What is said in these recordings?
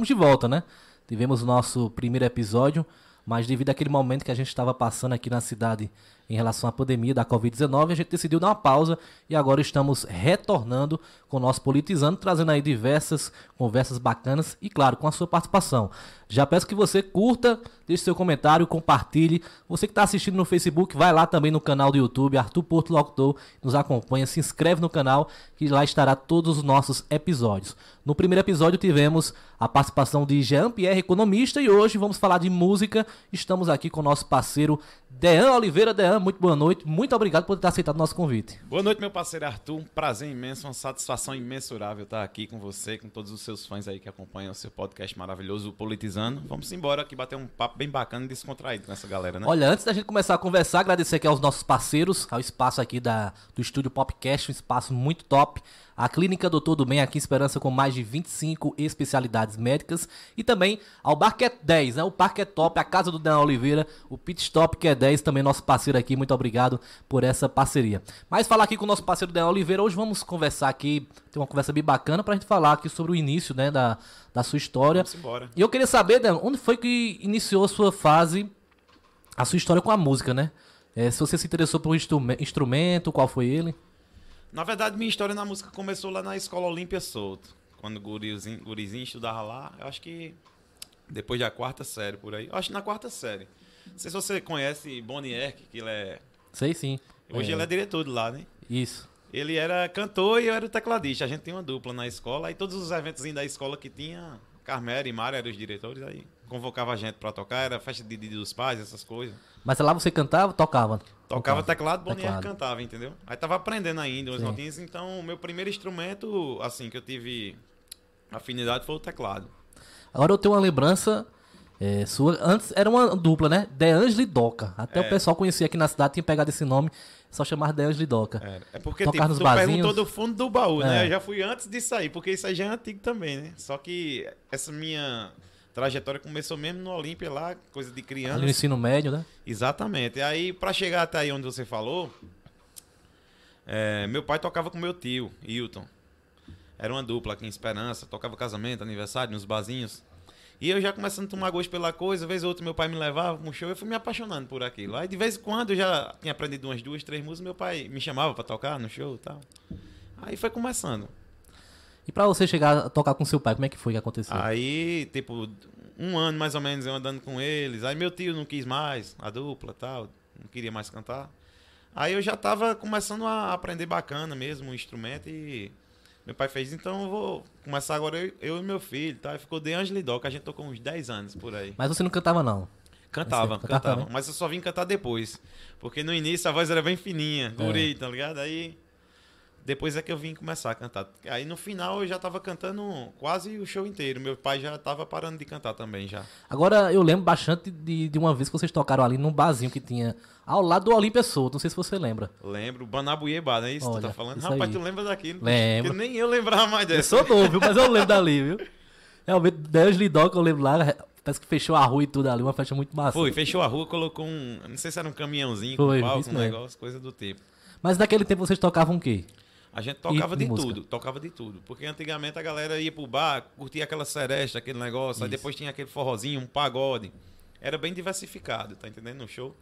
estamos de volta, né? Tivemos o nosso primeiro episódio, mas devido àquele momento que a gente estava passando aqui na cidade em relação à pandemia da Covid-19, a gente decidiu dar uma pausa e agora estamos retornando com o nosso Politizando, trazendo aí diversas conversas bacanas e, claro, com a sua participação. Já peço que você curta, deixe seu comentário, compartilhe. Você que está assistindo no Facebook, vai lá também no canal do YouTube, Arthur Porto Locutor, nos acompanha, se inscreve no canal, que lá estará todos os nossos episódios. No primeiro episódio tivemos a participação de Jean-Pierre, economista, e hoje vamos falar de música. Estamos aqui com o nosso parceiro Dean Oliveira. Dean, muito boa noite. Muito obrigado por ter aceitado o nosso convite. Boa noite, meu parceiro Arthur. Um prazer imenso, uma satisfação imensurável estar aqui com você, com todos os seus fãs aí que acompanham o seu podcast maravilhoso, Politizando. Vamos embora aqui bater um papo bem bacana e descontraído com essa galera, né? Olha, antes da gente começar a conversar, agradecer aqui aos nossos parceiros, ao espaço aqui da, do estúdio Popcast, um espaço muito top. A Clínica Doutor do Bem aqui em Esperança com mais de 25 especialidades médicas. E também ao Barquet 10, né? O Parque é Top, a casa do Dan Oliveira, o Pit Stop que é 10, também nosso parceiro aqui. Muito obrigado por essa parceria. Mas falar aqui com o nosso parceiro Dan Oliveira, hoje vamos conversar aqui, ter uma conversa bem bacana pra gente falar aqui sobre o início, né, da, da sua história. Vamos embora. E eu queria saber, Dan, onde foi que iniciou a sua fase, a sua história com a música, né? É, se você se interessou por um instrume- instrumento, qual foi ele? Na verdade, minha história na música começou lá na Escola Olímpia Solto. Quando o gurizinho, gurizinho estudava lá, eu acho que depois da quarta série, por aí. Eu acho que na quarta série. Não sei se você conhece Bonnie Erck, que ele é... Sei sim. Hoje ele é diretor de lá, né? Isso. Ele era cantor e eu era o tecladista. A gente tinha uma dupla na escola. Aí todos os eventos da escola que tinha, Carmela e Mário eram os diretores. Aí convocava a gente pra tocar. Era festa de dia dos pais, essas coisas. Mas lá você cantava, tocava? Tocava teclado, Bonnier Teclado. cantava, entendeu? Aí tava aprendendo ainda umas Sim. notinhas. Então o meu primeiro instrumento, assim, que eu tive afinidade foi o teclado. Agora eu tenho uma lembrança é, sua. Antes era uma dupla, né? De Angeli Doca. Até É. o pessoal conhecia aqui na cidade, tinha pegado esse nome, só chamava De Angeli Doca. É, é porque, Tocar tipo, nos tu barzinhos. perguntou do fundo do baú, né? É. Eu já fui antes disso aí, porque isso aí já é antigo também, né? Só que essa minha trajetória começou mesmo no Olímpia lá, coisa de criança. Ali no ensino médio, né? Exatamente. E aí, pra chegar até aí onde você falou, é, meu pai tocava com meu tio, Hilton. Era uma dupla aqui em Esperança, tocava casamento, aniversário, nos barzinhos. E eu já começando a tomar gosto pela coisa, vez ou outra meu pai me levava pra um show, eu fui me apaixonando por aquilo. Aí de vez em quando eu já tinha aprendido umas duas, três músicas, meu pai me chamava pra tocar no show e tal. Aí foi começando. E pra você chegar a tocar com seu pai, como é que foi que aconteceu? Aí, tipo, um ano mais ou menos eu andando com eles. Aí meu tio não quis mais, a dupla tal, não queria mais cantar. Aí eu já tava começando a aprender bacana mesmo o instrumento e meu pai fez, então eu vou começar agora eu, eu e meu filho, tá? E ficou de Angeli Dó, que a gente tocou uns 10 anos por aí. Mas você não cantava, não. Cantava, Você cantava, cantava. né? Mas eu só vim cantar depois. Porque no início a voz era bem fininha, guri, tá ligado? Aí depois é que eu vim começar a cantar. Aí no final eu já tava cantando quase o show inteiro. Meu pai já tava parando de cantar também já. Agora eu lembro bastante de, de uma vez que vocês tocaram ali num barzinho que tinha ao lado do Olímpia Solto. Não sei se você lembra. Lembro, Banabuieba, não é isso que tu Olha, tá falando? Rapaz, aí. tu lembra daquilo? Lembro. Porque nem eu lembrava mais Eu dessa. sou novo, viu? mas eu lembro dali, viu? Realmente, Deus Lidoca, eu lembro lá, parece que fechou a rua e tudo ali, uma festa muito massa. Foi, fechou a rua, colocou um. Não sei se era um caminhãozinho Foi, com palco, um negócio, coisa do tipo. Mas naquele tempo vocês tocavam o quê? A gente tocava de de tudo, tocava de tudo. Porque antigamente a galera ia pro bar, curtia aquela seresta, aquele negócio, aí Isso. depois tinha aquele forrozinho, um pagode. Era bem diversificado, tá entendendo? No show.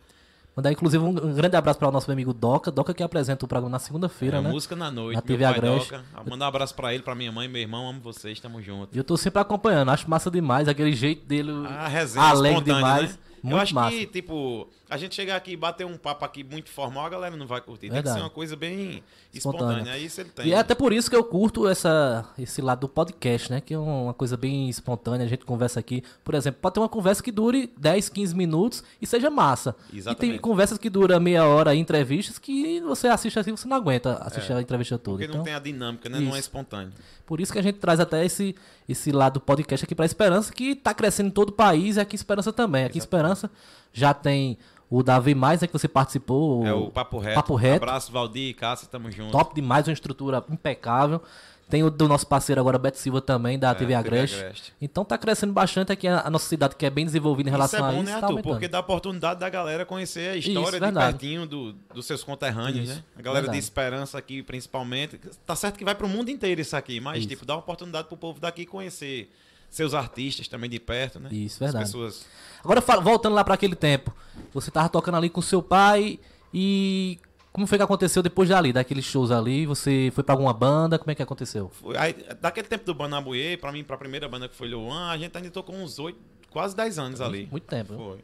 Mandar inclusive um grande abraço para o nosso amigo Doca. Doca que apresenta o programa na segunda-feira, É, né? Música na noite, Na TV Agreste. toca. Manda um abraço pra ele, pra minha mãe, meu irmão, amo vocês, tamo junto. E eu tô sempre acompanhando, acho massa demais, aquele jeito dele. A resenha alegre demais. né? Muito eu acho massa. que, tipo, a gente chegar aqui e bater um papo aqui muito formal, a galera não vai curtir. Tem que Verdade. ser uma coisa bem Espontânea. espontânea. Isso ele tem. E é até por isso que eu curto essa, esse lado do podcast, né? Que é uma coisa bem espontânea, a gente conversa aqui. Por exemplo, pode ter uma conversa que dure 10, 15 minutos e seja massa. E tem Exatamente. conversas que duram meia hora, entrevistas, que você assiste assim, você não aguenta assistir a entrevista toda. É. Porque Então, não tem a dinâmica, né? Não é Isso. espontâneo. por isso que a gente traz até esse, esse lado do podcast aqui pra Esperança, que tá crescendo em todo o país e aqui em Esperança também. Aqui em Esperança já tem o Davi Mais, né, que você participou. É o Papo Reto. Papo Reto. Abraço, Valdir e Cássia, tamo junto. Top demais, uma estrutura impecável. Tem o do nosso parceiro agora, Beto Silva, também, da TV TV Agreste. Agreste. Então tá crescendo bastante aqui a, a nossa cidade, que é bem desenvolvida em relação isso é a bom, isso. né, tá Arthur? aumentando. Porque dá oportunidade da galera conhecer a história Isso, de verdade. pertinho do, dos seus conterrâneos, Isso, né? A galera verdade. de esperança aqui, principalmente. Tá certo que vai pro mundo inteiro isso aqui, mas, Isso. tipo, dá uma oportunidade pro povo daqui conhecer seus artistas também de perto, né? Isso, As verdade. pessoas. Agora, voltando lá pra aquele tempo, você tava tocando ali com seu pai e como foi que aconteceu depois dali, daqueles shows ali? Você foi pra alguma banda? Como é que aconteceu? Foi, aí, daquele tempo do Banabuê, pra mim, pra primeira banda que foi Luan, a gente ainda tocou uns oito, quase 10 anos ali. Muito tempo. Foi.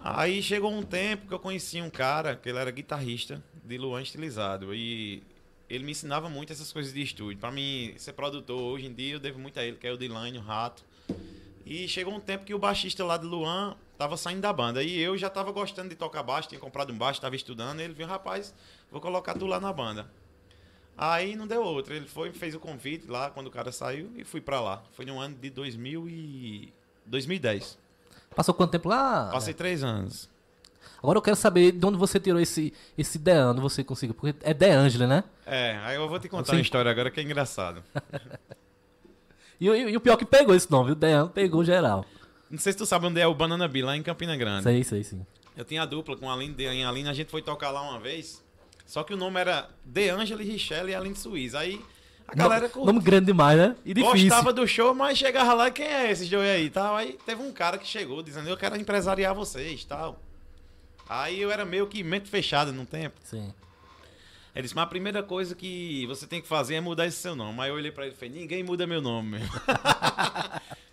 Aí chegou um tempo que eu conheci um cara, que ele era guitarrista de Luan estilizado. E ele me ensinava muito essas coisas de estúdio. Pra mim, ser produtor hoje em dia, eu devo muito a ele, que é o Dilane, o Rato. E chegou um tempo que o baixista lá de Luan tava saindo da banda. E eu já tava gostando de tocar baixo, tinha comprado um baixo, tava estudando. E ele viu, rapaz, vou colocar tu lá na banda. Aí não deu outra. Ele foi, fez o convite lá quando o cara saiu e fui pra lá. Foi no ano de 2000 e... 2010. Passou quanto tempo lá? Passei três anos. Agora eu quero saber de onde você tirou esse, esse Dean, onde você conseguiu. Porque é De Angela, né? É, aí eu vou te contar Você- uma história agora que é engraçado. E, o- e o pior que pegou esse nome, o Dean pegou geral. Não sei se tu sabe onde é o Banana Bee, lá em Campina Grande. Sei, sei, sim. Eu tinha a dupla com a Aline de em Aline, a gente foi tocar lá uma vez. Só que o nome era De Angela e Richelle e Aline Suíza. Aí a galera nome, nome grande demais, né? E difícil. gostava do show, mas chegava lá, quem é esse dois aí tal? Aí teve um cara que chegou dizendo, eu quero empresariar vocês tal. Aí eu era meio que mente fechada num tempo. Sim. Ele disse, mas a primeira coisa que você tem que fazer é mudar esse seu nome. Aí eu olhei pra ele e falei, ninguém muda meu nome.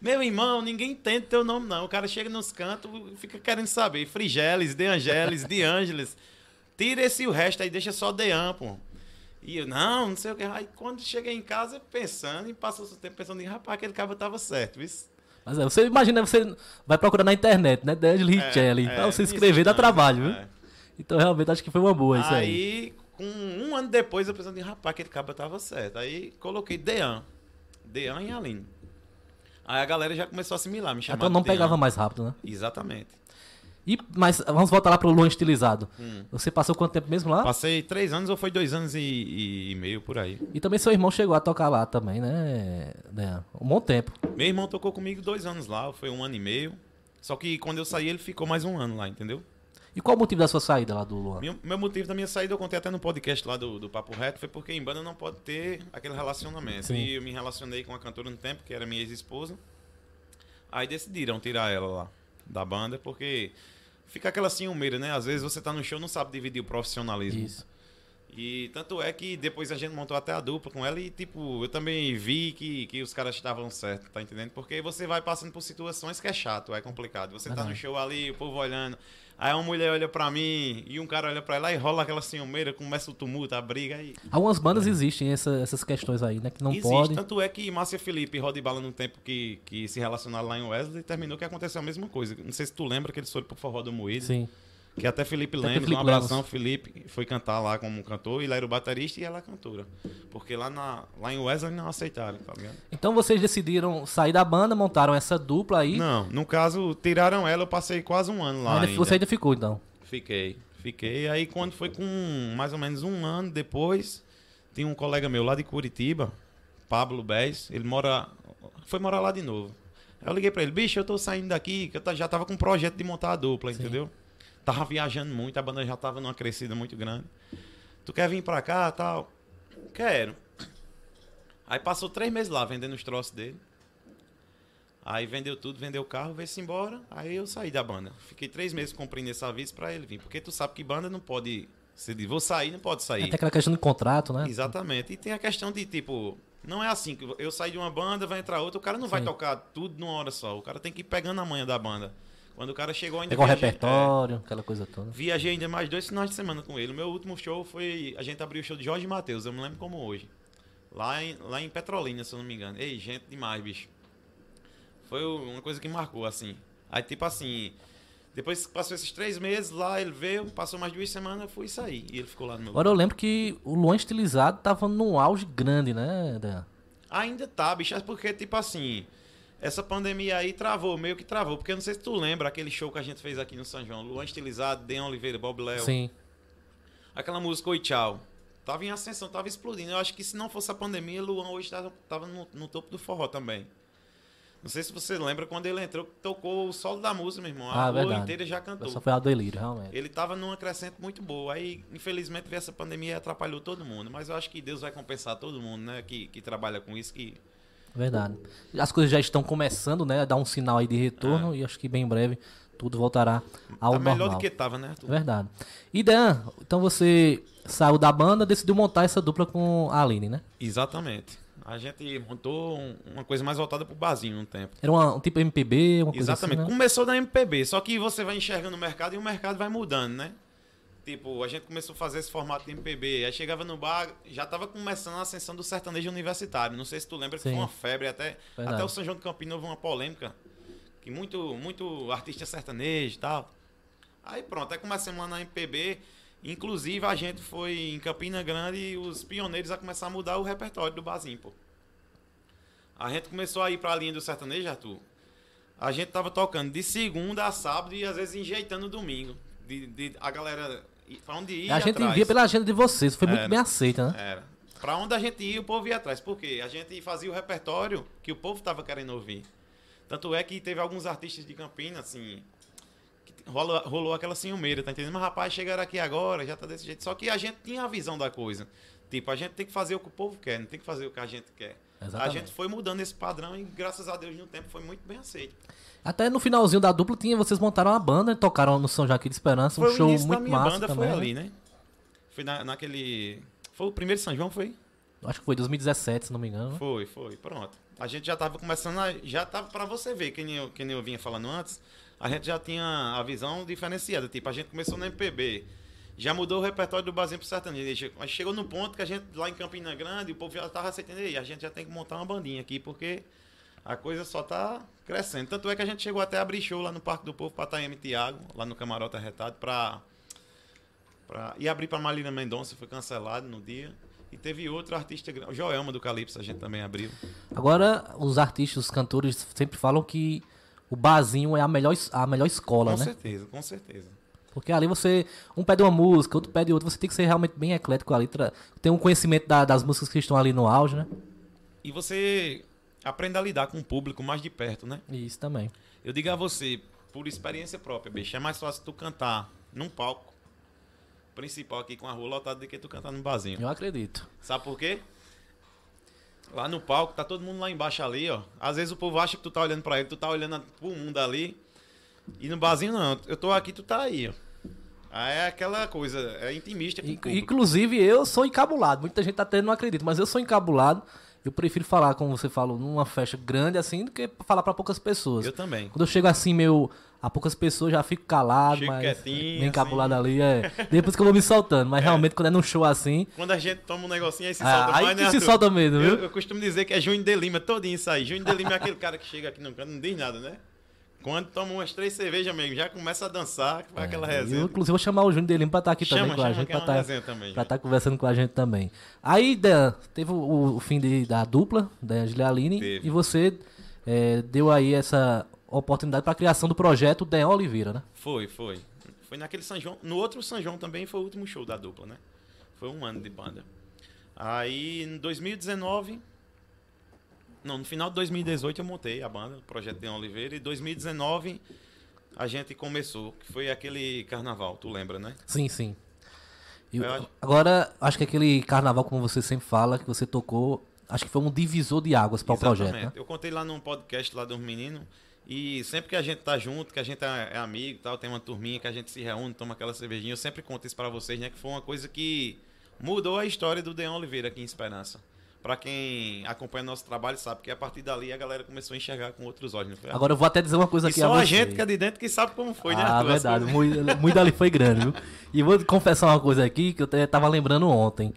meu. irmão, ninguém entende teu nome não. O cara chega nos cantos e fica querendo saber. Frigeles, De Angelis, De Angeles. Tira esse e o resto aí, deixa só Dean, pô. E eu, não, não sei o que. Aí quando cheguei em casa, pensando, e passou o tempo pensando, rapaz, aquele cara tava certo, isso. Mas é, você imagina, você vai procurar na internet, né? De Angela e Richelle. É, pra você escrever dá não, trabalho, viu? é. Então realmente acho que foi uma boa isso aí. Aí, com um ano depois, eu pensando, rapaz, aquele cabra tava certo. Aí coloquei Dean. Dean e Aline. Aí a galera já começou a assimilar, me chamando Então não pegava mais rápido, né? Exatamente. E, mas vamos voltar lá pro Luan estilizado. Hum. Você passou quanto tempo mesmo lá? Passei três anos ou foi dois anos e, e- e meio por aí. E também seu irmão chegou a tocar lá também, né? Dean? Um bom tempo. Meu irmão tocou comigo dois anos lá, foi um ano e meio. Só que quando eu saí, ele ficou mais um ano lá, entendeu? E qual o motivo da sua saída lá do Luan? Meu, meu motivo da minha saída, eu contei até no podcast lá do, do Papo Reto, foi porque em banda não pode ter aquele relacionamento. Sim. E eu me relacionei com uma cantora no tempo, que era minha ex-esposa. Aí decidiram tirar ela lá da banda, porque fica aquela ciumeira, né? Às vezes você tá no show não sabe dividir o profissionalismo. Isso. E tanto é que depois a gente montou até a dupla com ela e, tipo, eu também vi que, que os caras estavam certos, tá entendendo? Porque você vai passando por situações que é chato, é complicado. Você tá no show ali, o povo olhando, aí uma mulher olha pra mim e um cara olha pra ela e rola aquela ciumeira, começa o tumulto, a briga aí. Algumas bandas existem essa- essas questões aí, né? Que não Existe, podem. tanto é que Márcia Felipe e Rod Bala no tempo que, que se relacionaram lá em Wesley, terminou que aconteceu a mesma coisa. Não sei se tu lembra que eles foram pro Forró do Moído. Sim. Que até Felipe Até Lemos, Felipe um abração, Lemos. Felipe foi cantar lá como cantor, ele era o baterista e ela a cantora. Porque lá, na, lá em Wesley não aceitaram, tá ligado? Então vocês decidiram sair da banda, montaram essa dupla aí. Não, no caso, tiraram ela, eu passei quase um ano lá ainda, ainda. Você ainda ficou, então. Fiquei, fiquei. Aí quando foi com mais ou menos um ano depois, tinha um colega meu lá de Curitiba, Pablo Bez, ele mora, foi morar lá de novo. Eu liguei pra ele, bicho, eu tô saindo daqui, que eu já tava com um projeto de montar a dupla, Sim. entendeu? Tava viajando muito, a banda já tava numa crescida muito grande. Tu quer vir pra cá tal? Quero. Aí passou três meses lá vendendo os troços dele. Aí vendeu tudo, vendeu o carro, veio-se embora. Aí eu saí da banda. Fiquei três meses cumprindo esse aviso pra ele vir. Porque tu sabe que banda não pode. Se diz, vou sair, não pode sair. Tem aquela questão de contrato, né? Exatamente. E tem a questão de, tipo, não é assim, que eu saio de uma banda, vai entrar outra, o cara não vai Sim. tocar tudo numa hora só. O cara tem que ir pegando a manha da banda. Quando o cara chegou ainda. Pegar o viajei- repertório, aquela coisa toda. é, viajei ainda mais dois finais de semana com ele. O meu último show foi. A gente abriu o show de Jorge Matheus, eu me lembro como hoje. Lá em, lá em Petrolina, se eu não me engano. Ei, gente demais, bicho. Foi uma coisa que marcou, assim. Aí, tipo assim. Depois que passou esses três meses lá, ele veio, passou mais duas semanas, eu fui sair. E ele ficou lá no meu Agora eu lembro que o Luan estilizado tava num auge grande, né, Dan? Ainda tá, bicho, é porque, tipo assim, essa pandemia aí travou, meio que travou. Porque eu não sei se tu lembra aquele show que a gente fez aqui no São João. Luan Estilizado, Deon Oliveira, Bob Léo. Sim. Aquela música Oi Tchau. Tava em ascensão, tava explodindo. Eu acho que se não fosse a pandemia, Luan hoje tava, tava no, no topo do forró também. Não sei se você lembra quando ele entrou, tocou o solo da música, meu irmão. A Ah, rua verdade. inteira já cantou. Só foi a delírio, realmente. Ele tava numa crescente muito boa. Aí, infelizmente, veio essa pandemia e atrapalhou todo mundo. Mas eu acho que Deus vai compensar todo mundo, né? Que, que trabalha com isso, que Verdade. As coisas já estão começando, né? a Dar um sinal aí de retorno e acho que bem em breve tudo voltará ao Tá normal. melhor do que tava, né, Arthur? Verdade. E Dan, então você saiu da banda, decidiu montar essa dupla com a Aline, né? Exatamente. A gente montou um- uma coisa mais voltada pro barzinho um tempo. Era uma- um tipo MPB, uma coisa Exatamente. assim, né? Começou da MPB, só que você vai enxergando o mercado e o mercado vai mudando, né? Tipo, a gente começou a fazer esse formato de MPB, aí chegava no bar, já tava começando a ascensão do sertanejo universitário. Não sei se tu lembra que Sim. foi uma febre até, Verdade. até o São João do Campino houve uma polêmica, que muito muito artista sertanejo e tal. Aí pronto, aí começamos lá na MPB, inclusive a gente foi em Campina Grande os pioneiros a começar a mudar o repertório do barzinho, pô. A gente começou a ir pra linha do sertanejo, Arthur. A gente tava tocando de segunda a sábado e às vezes enjeitando domingo. De, de- a galera. Pra onde ia? A gente atrás. via pela agenda de vocês, foi muito Era. bem aceita, né? Era. Pra onde a gente ia, o povo ia atrás. Por quê? A gente fazia o repertório que o povo tava querendo ouvir. Tanto é que teve alguns artistas de Campinas, assim. que Rolou, aquela ciumeira, tá entendendo? Mas rapaz, chegaram aqui agora, já tá desse jeito. Só que a gente tinha a visão da coisa. Tipo, a gente tem que fazer o que o povo quer, não tem que fazer o que a gente quer. A Exatamente. gente foi mudando esse padrão e, graças a Deus, no tempo foi muito bem aceito. Até no finalzinho da dupla tinha, vocês montaram uma banda, tocaram no São Joaquim de Esperança, um Foi show muito massa banda, também. foi ali, né? Foi na, naquele. Foi o primeiro São João, foi? Acho que foi 2017, se não me engano. né? Foi, foi, pronto. A gente já tava começando a. Já tava pra você ver, que nem, eu, que nem eu vinha falando antes, a gente já tinha a visão diferenciada. Tipo, a gente começou na MPB. Já mudou o repertório do barzinho pro sertanejo. Mas chegou no ponto que a gente, lá em Campina Grande, o povo já tava aceitando. A gente já tem que montar uma bandinha aqui, porque a coisa só tá crescendo. Tanto é que a gente chegou até a abrir show lá no Parque do Povo pra Taeme Thiago, lá no Camarote Arretado, pra. pra e abrir pra Malina Mendonça, foi cancelado no dia. E teve outro artista, grande, o Joelma do Calypso, a gente também abriu. Agora, os artistas, os cantores sempre falam que o barzinho é a melhor, a melhor escola, Com né? certeza, com certeza. Porque ali você, um pede uma música, outro pede outra, você tem que ser realmente bem eclético ali, ter um conhecimento da- das músicas que estão ali no auge, né? E você aprende a lidar com o público mais de perto, né? Isso também. Eu digo a você, por experiência própria, bicho, é mais fácil tu cantar num palco principal aqui com a rua lotada do que tu cantar num barzinho. Eu acredito. Sabe por quê? Lá no palco, tá todo mundo lá embaixo ali, ó. Às vezes o povo acha que tu tá olhando pra ele, tu tá olhando pro mundo ali. E no barzinho não, eu tô aqui, tu tá aí, ó. Aí é aquela coisa, é intimista com o. Inclusive, eu sou encabulado. Muita gente até não acredita, mas eu sou encabulado. Eu prefiro falar, como você falou, numa festa grande assim, do que falar pra poucas pessoas. Eu também. Quando eu chego assim, meu, a poucas pessoas, já fico calado, Chego mas quietinho, meio encabulado assim. ali, é. Depois que eu vou me soltando, mas realmente quando é num show assim, Quando a gente toma um negocinho aí se Ah, solta aí mais, que né, se solta mesmo, viu? Eu, eu costumo dizer que é Júnior de Lima, todinho isso aí. Júnior de Lima é aquele cara que chega aqui no canto, não diz nada, né? Quando toma umas três cervejas mesmo, já começa a dançar, que vai aquela É, eu, resenha. inclusive, vou chamar o Júnior Delim pra estar aqui também Chama, com a gente, é pra uma estar resenha também. pra gente. tá conversando com a gente também. Aí, Dan, teve o, o fim de- da dupla, da Angela Aline, Teve. e você é, deu aí essa oportunidade pra criação do projeto Dan Oliveira, né? Foi, foi. Foi naquele São João. No outro São João também foi o último show da dupla, né? Foi um ano de banda. Aí em 2019. Não, no final de 2018 eu montei a banda, o projeto de Oliveira, e 2019 a gente começou, que foi aquele carnaval, tu lembra, né? Sim, sim. Eu agora, acho que aquele carnaval, como você sempre fala, que você tocou, acho que foi um divisor de águas para o projeto, né? Eu contei lá num podcast lá dos meninos. E sempre que a gente tá junto, que a gente é é amigo e tal, tem uma turminha que a gente se reúne, toma aquela cervejinha, eu sempre conto isso pra vocês, né? Que foi uma coisa que mudou a história do Deon Oliveira aqui em Esperança. Pra quem acompanha nosso trabalho sabe que a partir dali a galera começou a enxergar com outros olhos, foi? Agora eu vou até dizer uma coisa e aqui só a gente que é de dentro que sabe como foi, né? Ah, verdade. Muito, muito ali foi grande, viu? E vou confessar uma coisa aqui que eu tava lembrando ontem.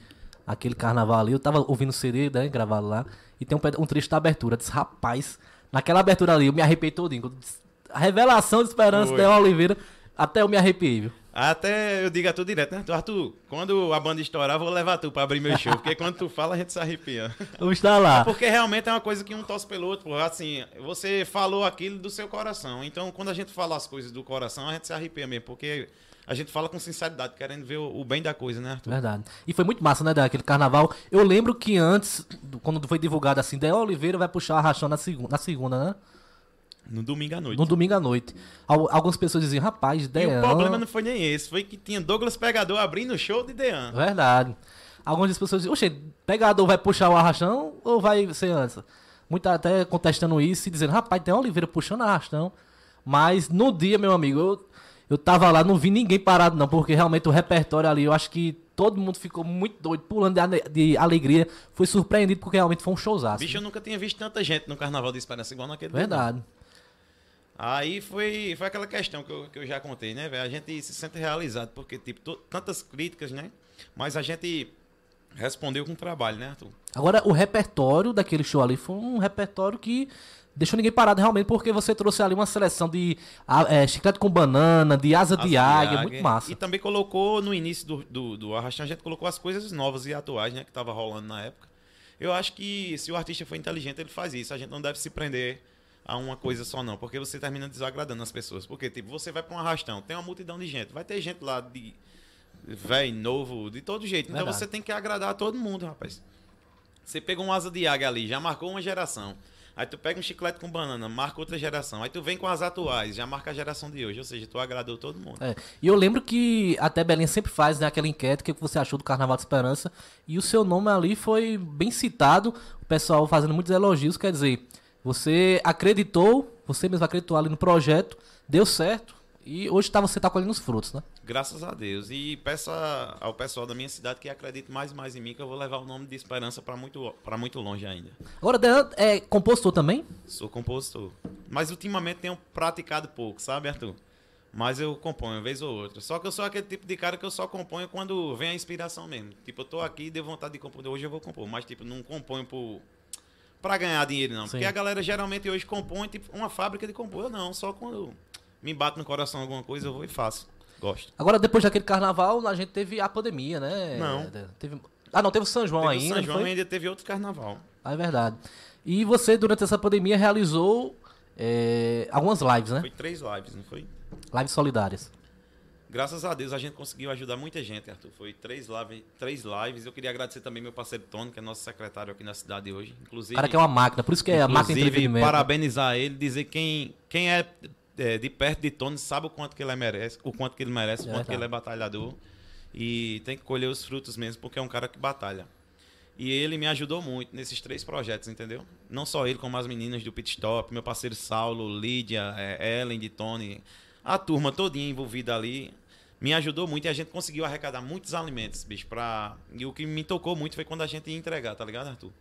Aquele carnaval ali, eu tava ouvindo o CD, né, gravado lá, e tem um, um trecho da abertura. Eu disse, rapaz, naquela abertura ali, eu me arrepiei todinho. A revelação de esperança Foi. da Oliveira, até eu me arrepiei, viu? Até eu digo a tu direto, né? Arthur, quando a banda estourar, eu vou levar tu pra abrir meu show. Porque quando tu fala, a gente se arrepia. Vamos estar lá. Porque realmente é uma coisa que um torce pelo outro. pô. Assim, você falou aquilo do seu coração. Então, quando a gente fala as coisas do coração, a gente se arrepia mesmo. Porque a gente fala com sinceridade, querendo ver o, o bem da coisa, né, Arthur? Verdade. E foi muito massa, né, daquele carnaval. Eu lembro que antes, do- quando foi divulgado assim, Dé Oliveira vai puxar a rachão na, segu na segunda, né? No domingo à noite. No domingo à noite. Al- algumas pessoas diziam, rapaz, E Dean. o problema não foi nem esse. Foi que tinha Douglas Pegador abrindo o show de Dean. Verdade. Algumas pessoas dizem, oxe, pegador vai puxar o arrachão ou vai ser antes? muita até contestando isso e dizendo, rapaz, tem Oliveira puxando arrastão. Mas no dia, meu amigo, eu, eu tava lá, não vi ninguém parado, não, porque realmente o repertório ali, eu acho que todo mundo ficou muito doido, pulando de, ale- de alegria. Foi surpreendido porque realmente foi um showzaço. Bicho, eu nunca tinha visto tanta gente no Carnaval de Esperança igual naquele dia. Verdade. Aí foi, foi aquela questão que eu, que eu já contei, né, velho? A gente se sente realizado, porque, tipo, to- tantas críticas, né? Mas a gente respondeu com trabalho, né, Arthur? Agora, o repertório daquele show ali foi um repertório que deixou ninguém parado realmente, porque você trouxe ali uma seleção de é, chiclete com banana, de asa de As águia, muito massa. E também colocou, no início do, do, do Arrastão, a gente colocou as coisas novas e atuais, né? Que tava rolando na época. Eu acho que se o artista for inteligente, ele faz isso. A gente não deve se prender a uma coisa só, não. Porque você termina desagradando as pessoas. Porque, tipo, você vai pra um arrastão, tem uma multidão de gente. Vai ter gente lá de velho, novo, de todo jeito. Então Verdade. você tem que agradar a todo mundo, rapaz. Você pegou um asa de águia ali, já marcou uma geração. Aí tu pega um chiclete com banana, marca outra geração. Aí tu vem com as atuais, já marca a geração de hoje. Ou seja, tu agradou todo mundo. É, E eu lembro que até Belinha sempre faz né, aquela enquete, o que você achou do Carnaval de Esperança, e o seu nome ali foi bem citado, o pessoal fazendo muitos elogios, quer dizer, você acreditou, você mesmo acreditou ali no projeto, deu certo, e hoje tá, você tá colhendo os frutos, né? Graças a Deus. E peço a- ao pessoal da minha cidade que acredite mais e mais em mim, que eu vou levar o nome de Esperança para muito, pra muito longe ainda. Agora, Dean é compositor também? Sou compositor. Mas ultimamente tenho praticado pouco, sabe, Arthur? Mas eu componho, vez ou outra. Só que eu sou aquele tipo de cara que eu só componho quando vem a inspiração mesmo. Tipo, eu tô aqui e deu vontade de compor. Hoje eu vou compor. Mas, tipo, não componho por... pra ganhar dinheiro, não. Sim. Porque a galera geralmente hoje compõe, tipo, uma fábrica de compor. Eu não, só quando me bate no coração alguma coisa, eu vou e faço. Gosto. Agora, depois daquele carnaval, a gente teve a pandemia, né? Não. Teve... Ah, não, teve o São João Teve o ainda. São não João foi? ainda teve outro carnaval. Ah, é verdade. E você, durante essa pandemia, realizou é, algumas lives, né? Foi três lives, não foi? Lives solidárias. Graças a Deus a gente conseguiu ajudar muita gente, Arthur. Foi três, live, três lives. Eu queria agradecer também meu parceiro Tony, que é nosso secretário aqui na cidade hoje. O Inclusive, cara que é uma máquina, por isso que é a máquina de inclusive entretenimento. parabenizar ele, dizer quem, quem é, é, de perto de Tony sabe o quanto que ele merece, o quanto que ele merece, o É quanto que verdade. ele é batalhador. E tem que colher os frutos mesmo, porque é um cara que batalha. E ele me ajudou muito nesses três projetos, entendeu? Não só ele, como as meninas do Pit Stop, meu parceiro Saulo, Lídia, é, Ellen de Tony, a turma todinha envolvida ali. Me ajudou muito e a gente conseguiu arrecadar muitos alimentos, bicho, pra... E o que me tocou muito foi quando a gente ia entregar, tá ligado, Arthur?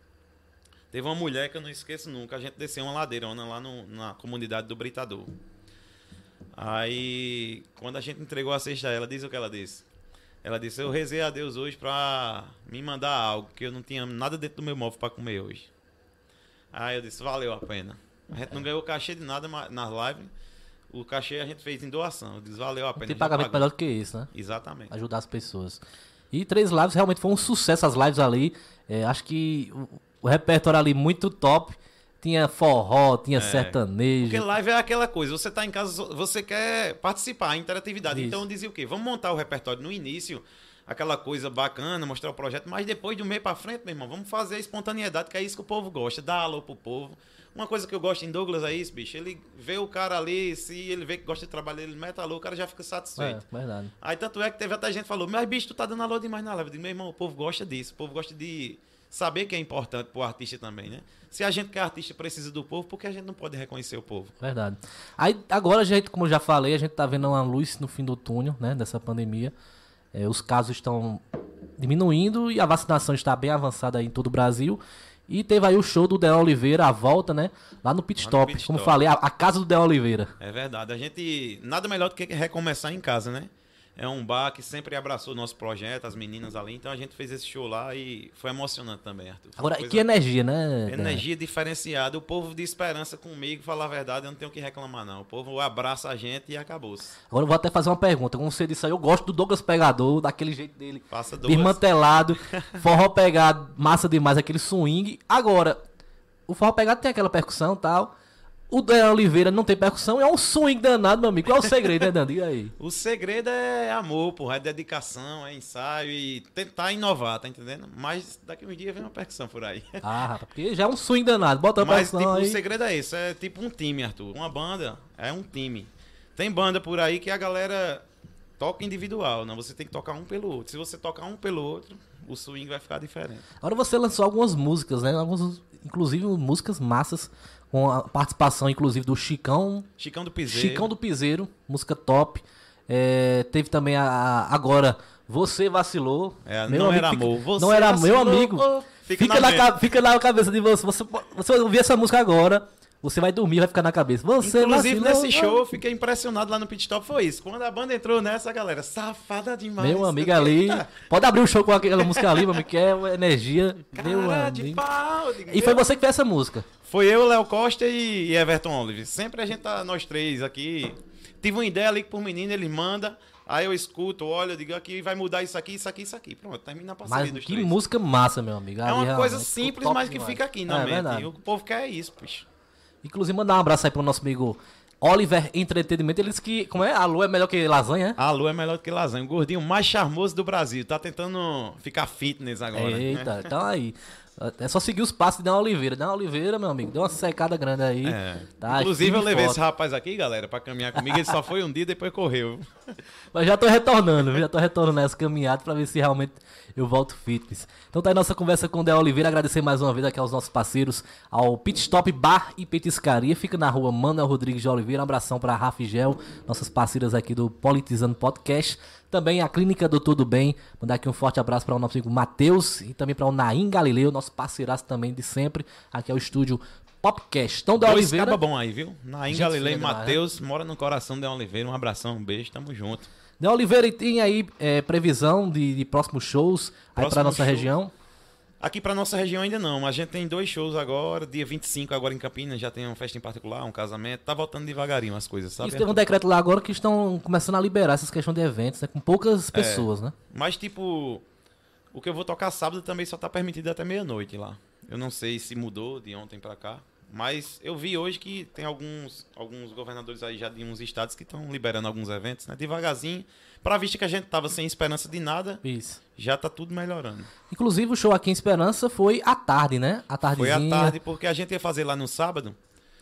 Teve uma mulher que eu não esqueço nunca, a gente desceu uma ladeirona lá no- na comunidade do Britador. Aí, quando a gente entregou a cesta ela, diz o que ela disse. Ela disse, eu rezei a Deus hoje pra me mandar algo, que eu não tinha nada dentro do meu móvel pra comer hoje. Aí eu disse, valeu a pena. A gente não ganhou cachê de nada nas lives. O cachê a gente fez em doação. Eu disse, valeu a pena. tem pagamento pagou. melhor do que isso, né? Exatamente. Ajudar as pessoas. E três lives realmente foi um sucesso as lives ali. É, acho que o, o repertório ali muito top. Tinha forró, tinha sertanejo. Porque live é aquela coisa, você tá em casa, você quer participar, interatividade. Isso. Então dizia o quê? Vamos montar o repertório no início, aquela coisa bacana, mostrar o projeto, mas depois do meio pra frente, meu irmão, vamos fazer a espontaneidade, que é isso que o povo gosta, dar alô pro povo. Uma coisa que eu gosto em Douglas é isso, bicho. Ele vê o cara ali, se ele vê que gosta de trabalhar, ele mete alô, o cara já fica É, satisfeito. verdade. Aí tanto é que teve até gente que falou, mas bicho, tu tá dando alô demais na live. Eu digo, meu irmão, o povo gosta disso, o povo gosta de saber que é importante pro artista também, né? Se a gente que é artista precisa do povo, por que a gente não pode reconhecer o povo? Verdade. Aí agora, a gente, como eu já falei, a gente tá vendo uma luz no fim do túnel, né? Dessa pandemia. É, os casos estão diminuindo e a vacinação está bem avançada aí em todo o Brasil. E teve aí o show do Dean Oliveira, a volta, né? Lá no Pit Stop. Como Stop. falei, a, a casa do Dean Oliveira. É verdade. A gente. Nada melhor do que recomeçar em casa, né? É um bar que sempre abraçou o nosso projeto, as meninas ali. Então a gente fez esse show lá e foi emocionante também, Arthur. Foi Agora, coisa- que energia, né? Energia diferenciada. O povo de esperança comigo, falar a verdade, eu não tenho o que reclamar, não. O povo abraça a gente e acabou-se. Agora eu vou até fazer uma pergunta. Como você disse aí, eu gosto do Douglas Pegador, daquele jeito dele. Passa duas. Desmantelado, forró pegado, massa demais, aquele swing. Agora, o forró pegado tem aquela percussão e tal. O Dan Oliveira não tem percussão, é um swing danado, meu amigo. Qual é o segredo, né, Dan? Diga aí. O segredo é amor, porra, é dedicação, é ensaio e tentar inovar, tá entendendo? Mas daqui uns dias vem uma percussão por aí. Ah, rapaz, porque já é um swing danado. Bota a Mas percussão tipo, aí. o segredo é esse, é tipo um time, Arthur. Uma banda é um time. Tem banda por aí que a galera toca individual, não? Você tem que tocar um pelo outro. Se você tocar um pelo outro, o swing vai ficar diferente. Agora você lançou algumas músicas, né? Algumas, inclusive músicas massas, com a participação, inclusive, do Chicão. Chicão do Piseiro. Chicão do Piseiro, música top. É, teve também a, a- agora Você Vacilou. É, Meu não amigo era fica- amor. Você não era meu vacilou, amigo. oh, Fica, fica na na, fica na cabeça de você. Você, você ouvir essa música agora, você vai dormir, vai ficar na cabeça. Você Inclusive, vacilou. nesse show, eu fiquei impressionado lá no pit stop, foi isso. Quando a banda entrou nessa, galera, safada demais. Meu amigo ali. Pode abrir o show com aquela música ali, meu amigo, que é energia. meu Cara de amigo. pau. E foi meu- você que fez essa música. Foi eu, Léo Costa e, Everton Olive. Sempre a gente tá, nós três aqui. Tive uma ideia ali pro menino, ele manda. Aí eu escuto, olho, digo aqui vai mudar isso aqui, isso aqui, isso aqui. Pronto, termina a parceria Mas dos que três. música massa, meu amigo. É uma coisa simples, mas que demais. fica aqui na É mente. o povo quer isso, bicho. Inclusive, mandar um abraço aí pro nosso amigo Oliver Entretenimento. Ele disse que, como é? A lua é melhor que lasanha, é? A Lu é melhor que lasanha. O gordinho mais charmoso do Brasil. Tá tentando ficar fitness agora. né? Eita, então aí. É só seguir os passos de Dan Oliveira. Dan Oliveira, meu amigo, deu uma secada grande aí. É. Tá, Inclusive, eu levei forte. esse rapaz aqui, galera, pra caminhar comigo. Ele só foi um dia e depois correu. Mas já tô retornando, já tô retornando nessa caminhada pra ver se realmente eu volto fitness. Então tá aí nossa conversa com o Del Oliveira. Agradecer mais uma vez aqui aos nossos parceiros, ao Pit Stop Bar e Petiscaria. Fica na rua Manuel Rodrigues de Oliveira. Um abração pra Rafa e Gel, nossas parceiras aqui do Politizando Podcast. Também a Clínica do Bem. Mandar aqui um forte abraço para o nosso amigo Matheus e também para o Naim Galileu, nosso parceiraço também de sempre. Aqui é o estúdio Popcast. Então, Del Dois Oliveira. caba bom aí, viu? Naim Galilei fina demais, Matheus, mora no coração de Oliveira. Um abração, um beijo, tamo junto. Del Oliveira, e tem aí é, previsão de, de próximos shows pra Próximos nossa shows. região? Aqui pra nossa região ainda não, mas a gente tem dois shows agora, dia 25 agora em Campinas, já tem uma festa em particular, um casamento, tá voltando devagarinho as coisas, sabe? Isso teve um decreto lá agora que estão começando a liberar essas questões de eventos, né? Com poucas pessoas, né? Mas tipo, o que eu vou tocar sábado também só tá permitido até meia-noite lá. Eu não sei se mudou de ontem pra cá, mas eu vi hoje que tem alguns, alguns governadores aí já de uns estados que estão liberando alguns eventos, né? Devagarzinho, pra vista que a gente tava sem esperança de nada, Isso. já tá tudo melhorando. Inclusive o show aqui em Esperança foi à tarde, né? À Foi tardezinha. à tarde, porque a gente ia fazer lá no sábado,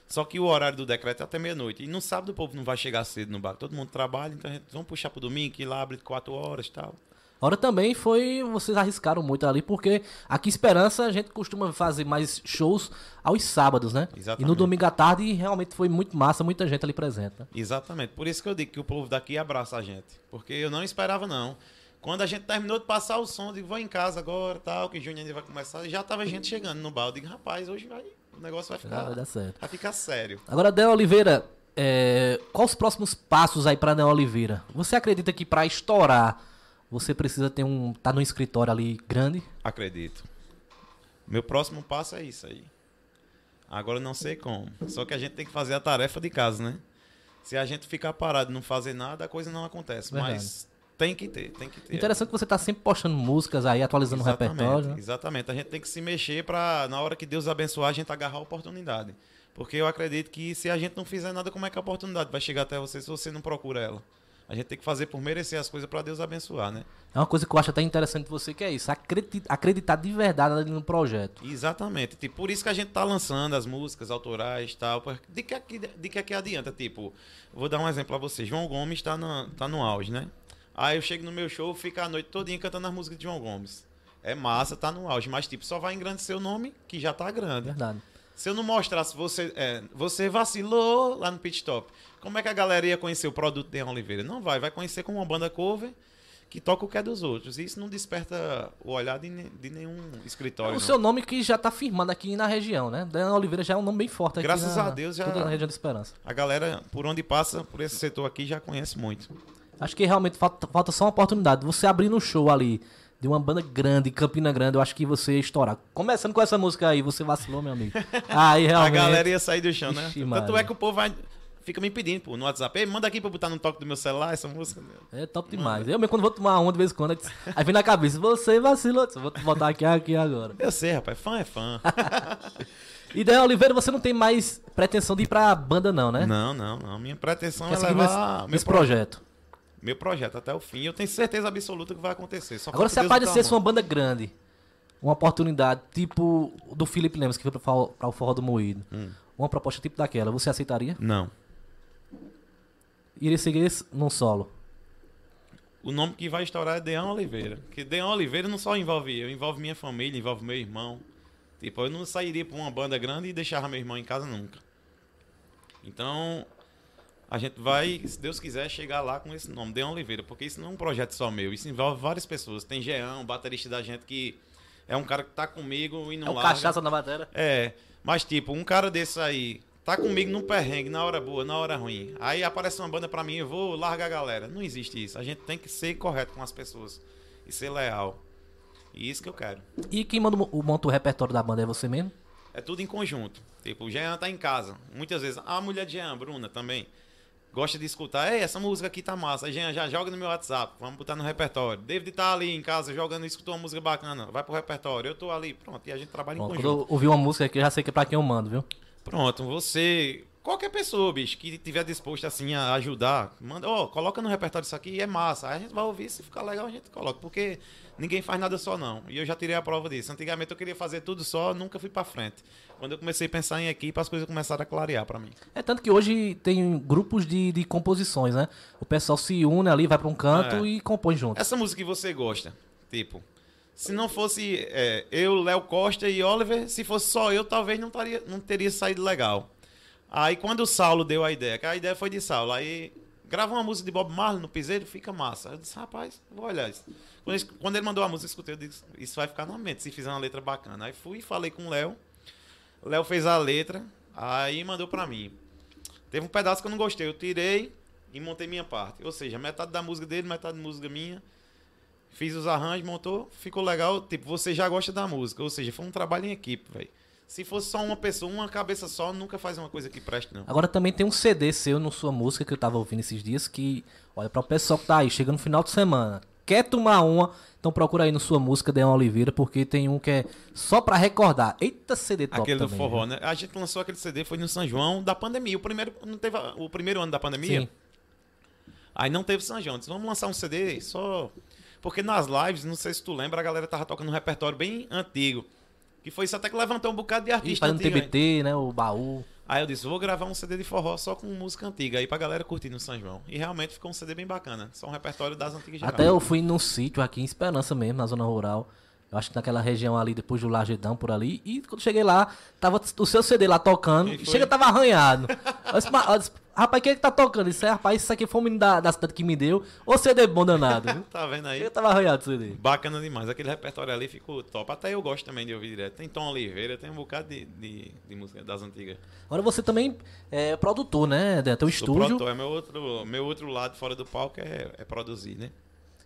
só que o horário do decreto é até meia-noite. E no sábado o povo não vai chegar cedo no bar, todo mundo trabalha, então a gente vamos puxar pro domingo, que lá abre 4 horas e tal. Hora também foi, vocês arriscaram muito ali, porque aqui em Esperança a gente costuma fazer mais shows aos sábados, né? E no Exatamente. domingo à tarde realmente foi muito massa, muita gente ali presente, né? Exatamente. Por isso que eu digo que o povo daqui abraça a gente. Porque eu não esperava, não. Quando a gente terminou de passar o som, digo, vou em casa agora, tal, que o Júnior ainda vai começar. Já tava gente chegando no bar. Eu digo, rapaz, hoje vai, o negócio vai ficar, vai dar certo. vai ficar sério. Agora, Del Oliveira, é, quais os próximos passos aí pra Del Oliveira? Você acredita que pra estourar você precisa ter um. tá num escritório ali grande? Acredito. Meu próximo passo é isso aí. Agora eu não sei como. Só que a gente tem que fazer a tarefa de casa, né? Se a gente ficar parado e não fazer nada, a coisa não acontece. Verdade. Mas tem que ter, tem que ter. Interessante que você tá sempre postando músicas aí, atualizando o repertório. né? Exatamente. A gente tem que se mexer para na hora que Deus abençoar, a gente agarrar a oportunidade. Porque eu acredito que se a gente não fizer nada, como é que a oportunidade vai chegar até você se você não procura ela? A gente tem que fazer por merecer as coisas para Deus abençoar, né? É uma coisa que eu acho até interessante de você que é isso, acredi- acreditar de verdade ali no projeto. Exatamente. Tipo, por isso que a gente tá lançando as músicas autorais e tal. De que, de que adianta? Tipo, vou dar um exemplo pra você. João Gomes tá, na, tá no auge, né? Aí eu chego no meu show, fico a noite todinha cantando as músicas de João Gomes. É massa, tá no auge. Mas, tipo, só vai engrandecer o nome que já tá grande. Verdade. Se eu não mostrasse você, é, você vacilou lá no pit stop, como é que a galera ia conhecer o produto de Oliveira? Não vai, vai conhecer como uma banda cover que toca o que é dos outros. E isso não desperta o olhar de, de nenhum escritório. o não. seu nome que já tá firmado aqui na região, né? Dan Oliveira já é um nome bem forte aqui Graças na, a Deus já- na região de Esperança. A galera, por onde passa, por esse setor aqui, já conhece muito. Acho que realmente falta, falta só uma oportunidade. Você abrir um show ali de uma banda grande, Campina Grande, eu acho que você ia estourar. Começando com essa música aí, você vacilou, meu amigo. Aí realmente. A galera ia sair do chão, né? Ixi, Tanto é que o povo vai, fica me pedindo pô, no WhatsApp, "Ei, manda aqui pra eu botar no toque do meu celular essa música. É top demais. Eu mesmo quando vou tomar uma de vez em quando, aí vem na cabeça, você vacilou. Vou botar aqui, aqui agora. Eu sei, rapaz, fã é fã. E Dan Oliveira, você não tem mais pretensão de ir pra banda, não, né? não, não, não. Minha pretensão Quer é levar nesse, meu, nesse pro- projeto. Meu projeto até o fim. Eu tenho certeza absoluta que vai acontecer. Só Agora, se aparecesse uma banda grande, uma oportunidade, tipo do Felipe Lemos, que foi pra o Forró do Moído, Hum. uma proposta tipo daquela, você aceitaria? Não. Iria seguir num solo? o nome que vai estourar é Deão Oliveira. Porque Deão Oliveira não só envolve eu, envolve minha família, envolve meu irmão. Tipo, eu não sairia pra uma banda grande e deixava meu irmão em casa nunca. Então, a gente vai, se Deus quiser, chegar lá com esse nome, Deão Oliveira, porque isso não é um projeto só meu, isso envolve várias pessoas. Tem Jean, baterista da gente, que é um cara que tá comigo e não É larga. cachaça na matéria. É, mas tipo, um cara desse aí tá comigo num perrengue, na hora boa, na hora ruim. Aí aparece uma banda pra mim, eu vou largar a galera. Não existe isso. A gente tem que ser correto com as pessoas e ser leal. E isso que eu quero. E quem manda o, monta o repertório da banda é você mesmo? É tudo em conjunto. Tipo, o Jean tá em casa. Muitas vezes, a mulher de Jean, Bruna, também, gosta de escutar. Ei, essa música aqui tá massa. Aí Jean já joga no meu WhatsApp. Vamos botar no repertório. David tá ali em casa jogando, escutou uma música bacana. Vai pro repertório. Eu tô ali. Pronto. E a gente trabalha Pronto, em quando conjunto. eu ouvir uma música aqui, eu já sei que é pra quem eu mando, viu? Pronto, você. Qualquer pessoa, bicho, que tiver disposto assim a ajudar, manda, ó, coloca no repertório isso aqui, é massa. Aí a gente vai ouvir, se ficar legal, a gente coloca. Porque ninguém faz nada só, não. E eu já tirei a prova disso. Antigamente eu queria fazer tudo só, nunca fui pra frente. Quando eu comecei a pensar em equipe, as coisas começaram a clarear pra mim. É tanto que hoje tem grupos de, de composições, né? O pessoal se une ali, vai pra um canto É. e compõe junto. Essa música que você gosta, tipo, se não fosse é, eu, Léo Costa e Oliver, se fosse só eu, talvez não, taria, não teria saído legal. Aí quando o Saulo deu a ideia, que a ideia foi de Saulo, aí grava uma música de Bob Marley no piseiro, fica massa. Eu disse, rapaz, vou olhar isso. Quando ele, mandou a música, eu escutei, eu disse, isso vai ficar na mente, se fizer uma letra bacana. Aí fui e falei com o Léo, Léo fez a letra, aí mandou pra mim. Teve um pedaço que eu não gostei, eu tirei e montei minha parte. Ou seja, metade da música dele, metade da música minha. Fiz os arranjos, montou, ficou legal. Tipo, você já gosta da música. Ou seja, foi um trabalho em equipe, velho. Se fosse só uma pessoa, uma cabeça só, nunca faz uma coisa que preste, não. Agora também tem um CD seu no sua música que eu tava ouvindo esses dias que, olha, para o pessoal que tá aí, chega no final de semana, quer tomar uma, então procura aí no sua música Deon Oliveira, porque tem um que é só pra recordar. Eita CD top Aquele do também, forró, viu? né? A gente lançou aquele CD, foi no São João da pandemia. O primeiro, não teve o primeiro ano da pandemia. Sim. Aí não teve São João. Disse, vamos lançar um CD só. Porque nas lives, não sei se tu lembra, a galera tava tocando um repertório bem antigo. Que foi isso até que levantou um bocado de E artista fazendo antigo. aí. TBT, né, o baú. Aí eu disse, vou gravar um CD de forró só com música antiga aí pra galera curtir no São João. E realmente ficou um CD bem bacana. Só um repertório das antigas geral. Até eu fui num sítio aqui em Esperança mesmo, na zona rural. Eu acho que naquela região ali, depois do Lagedão, por ali. E quando cheguei lá, tava o seu CD lá tocando. Chega, tava arranhado. Eu disse, "Mas- eu disse, rapaz, quem é que tá tocando? Isso é, rapaz, isso aqui foi o menino da, da cidade que me deu. Ô CD bom danado? Tá vendo aí? Chega, tava arranhado o CD. Bacana demais. Aquele repertório ali ficou top. Até eu gosto também de ouvir direto. Tem Tom Oliveira, tem um bocado de, de, de música das antigas. Agora você também é produtor, né? Tem Sou estúdio. produtor, é meu outro, meu outro lado fora do palco é, é produzir, né?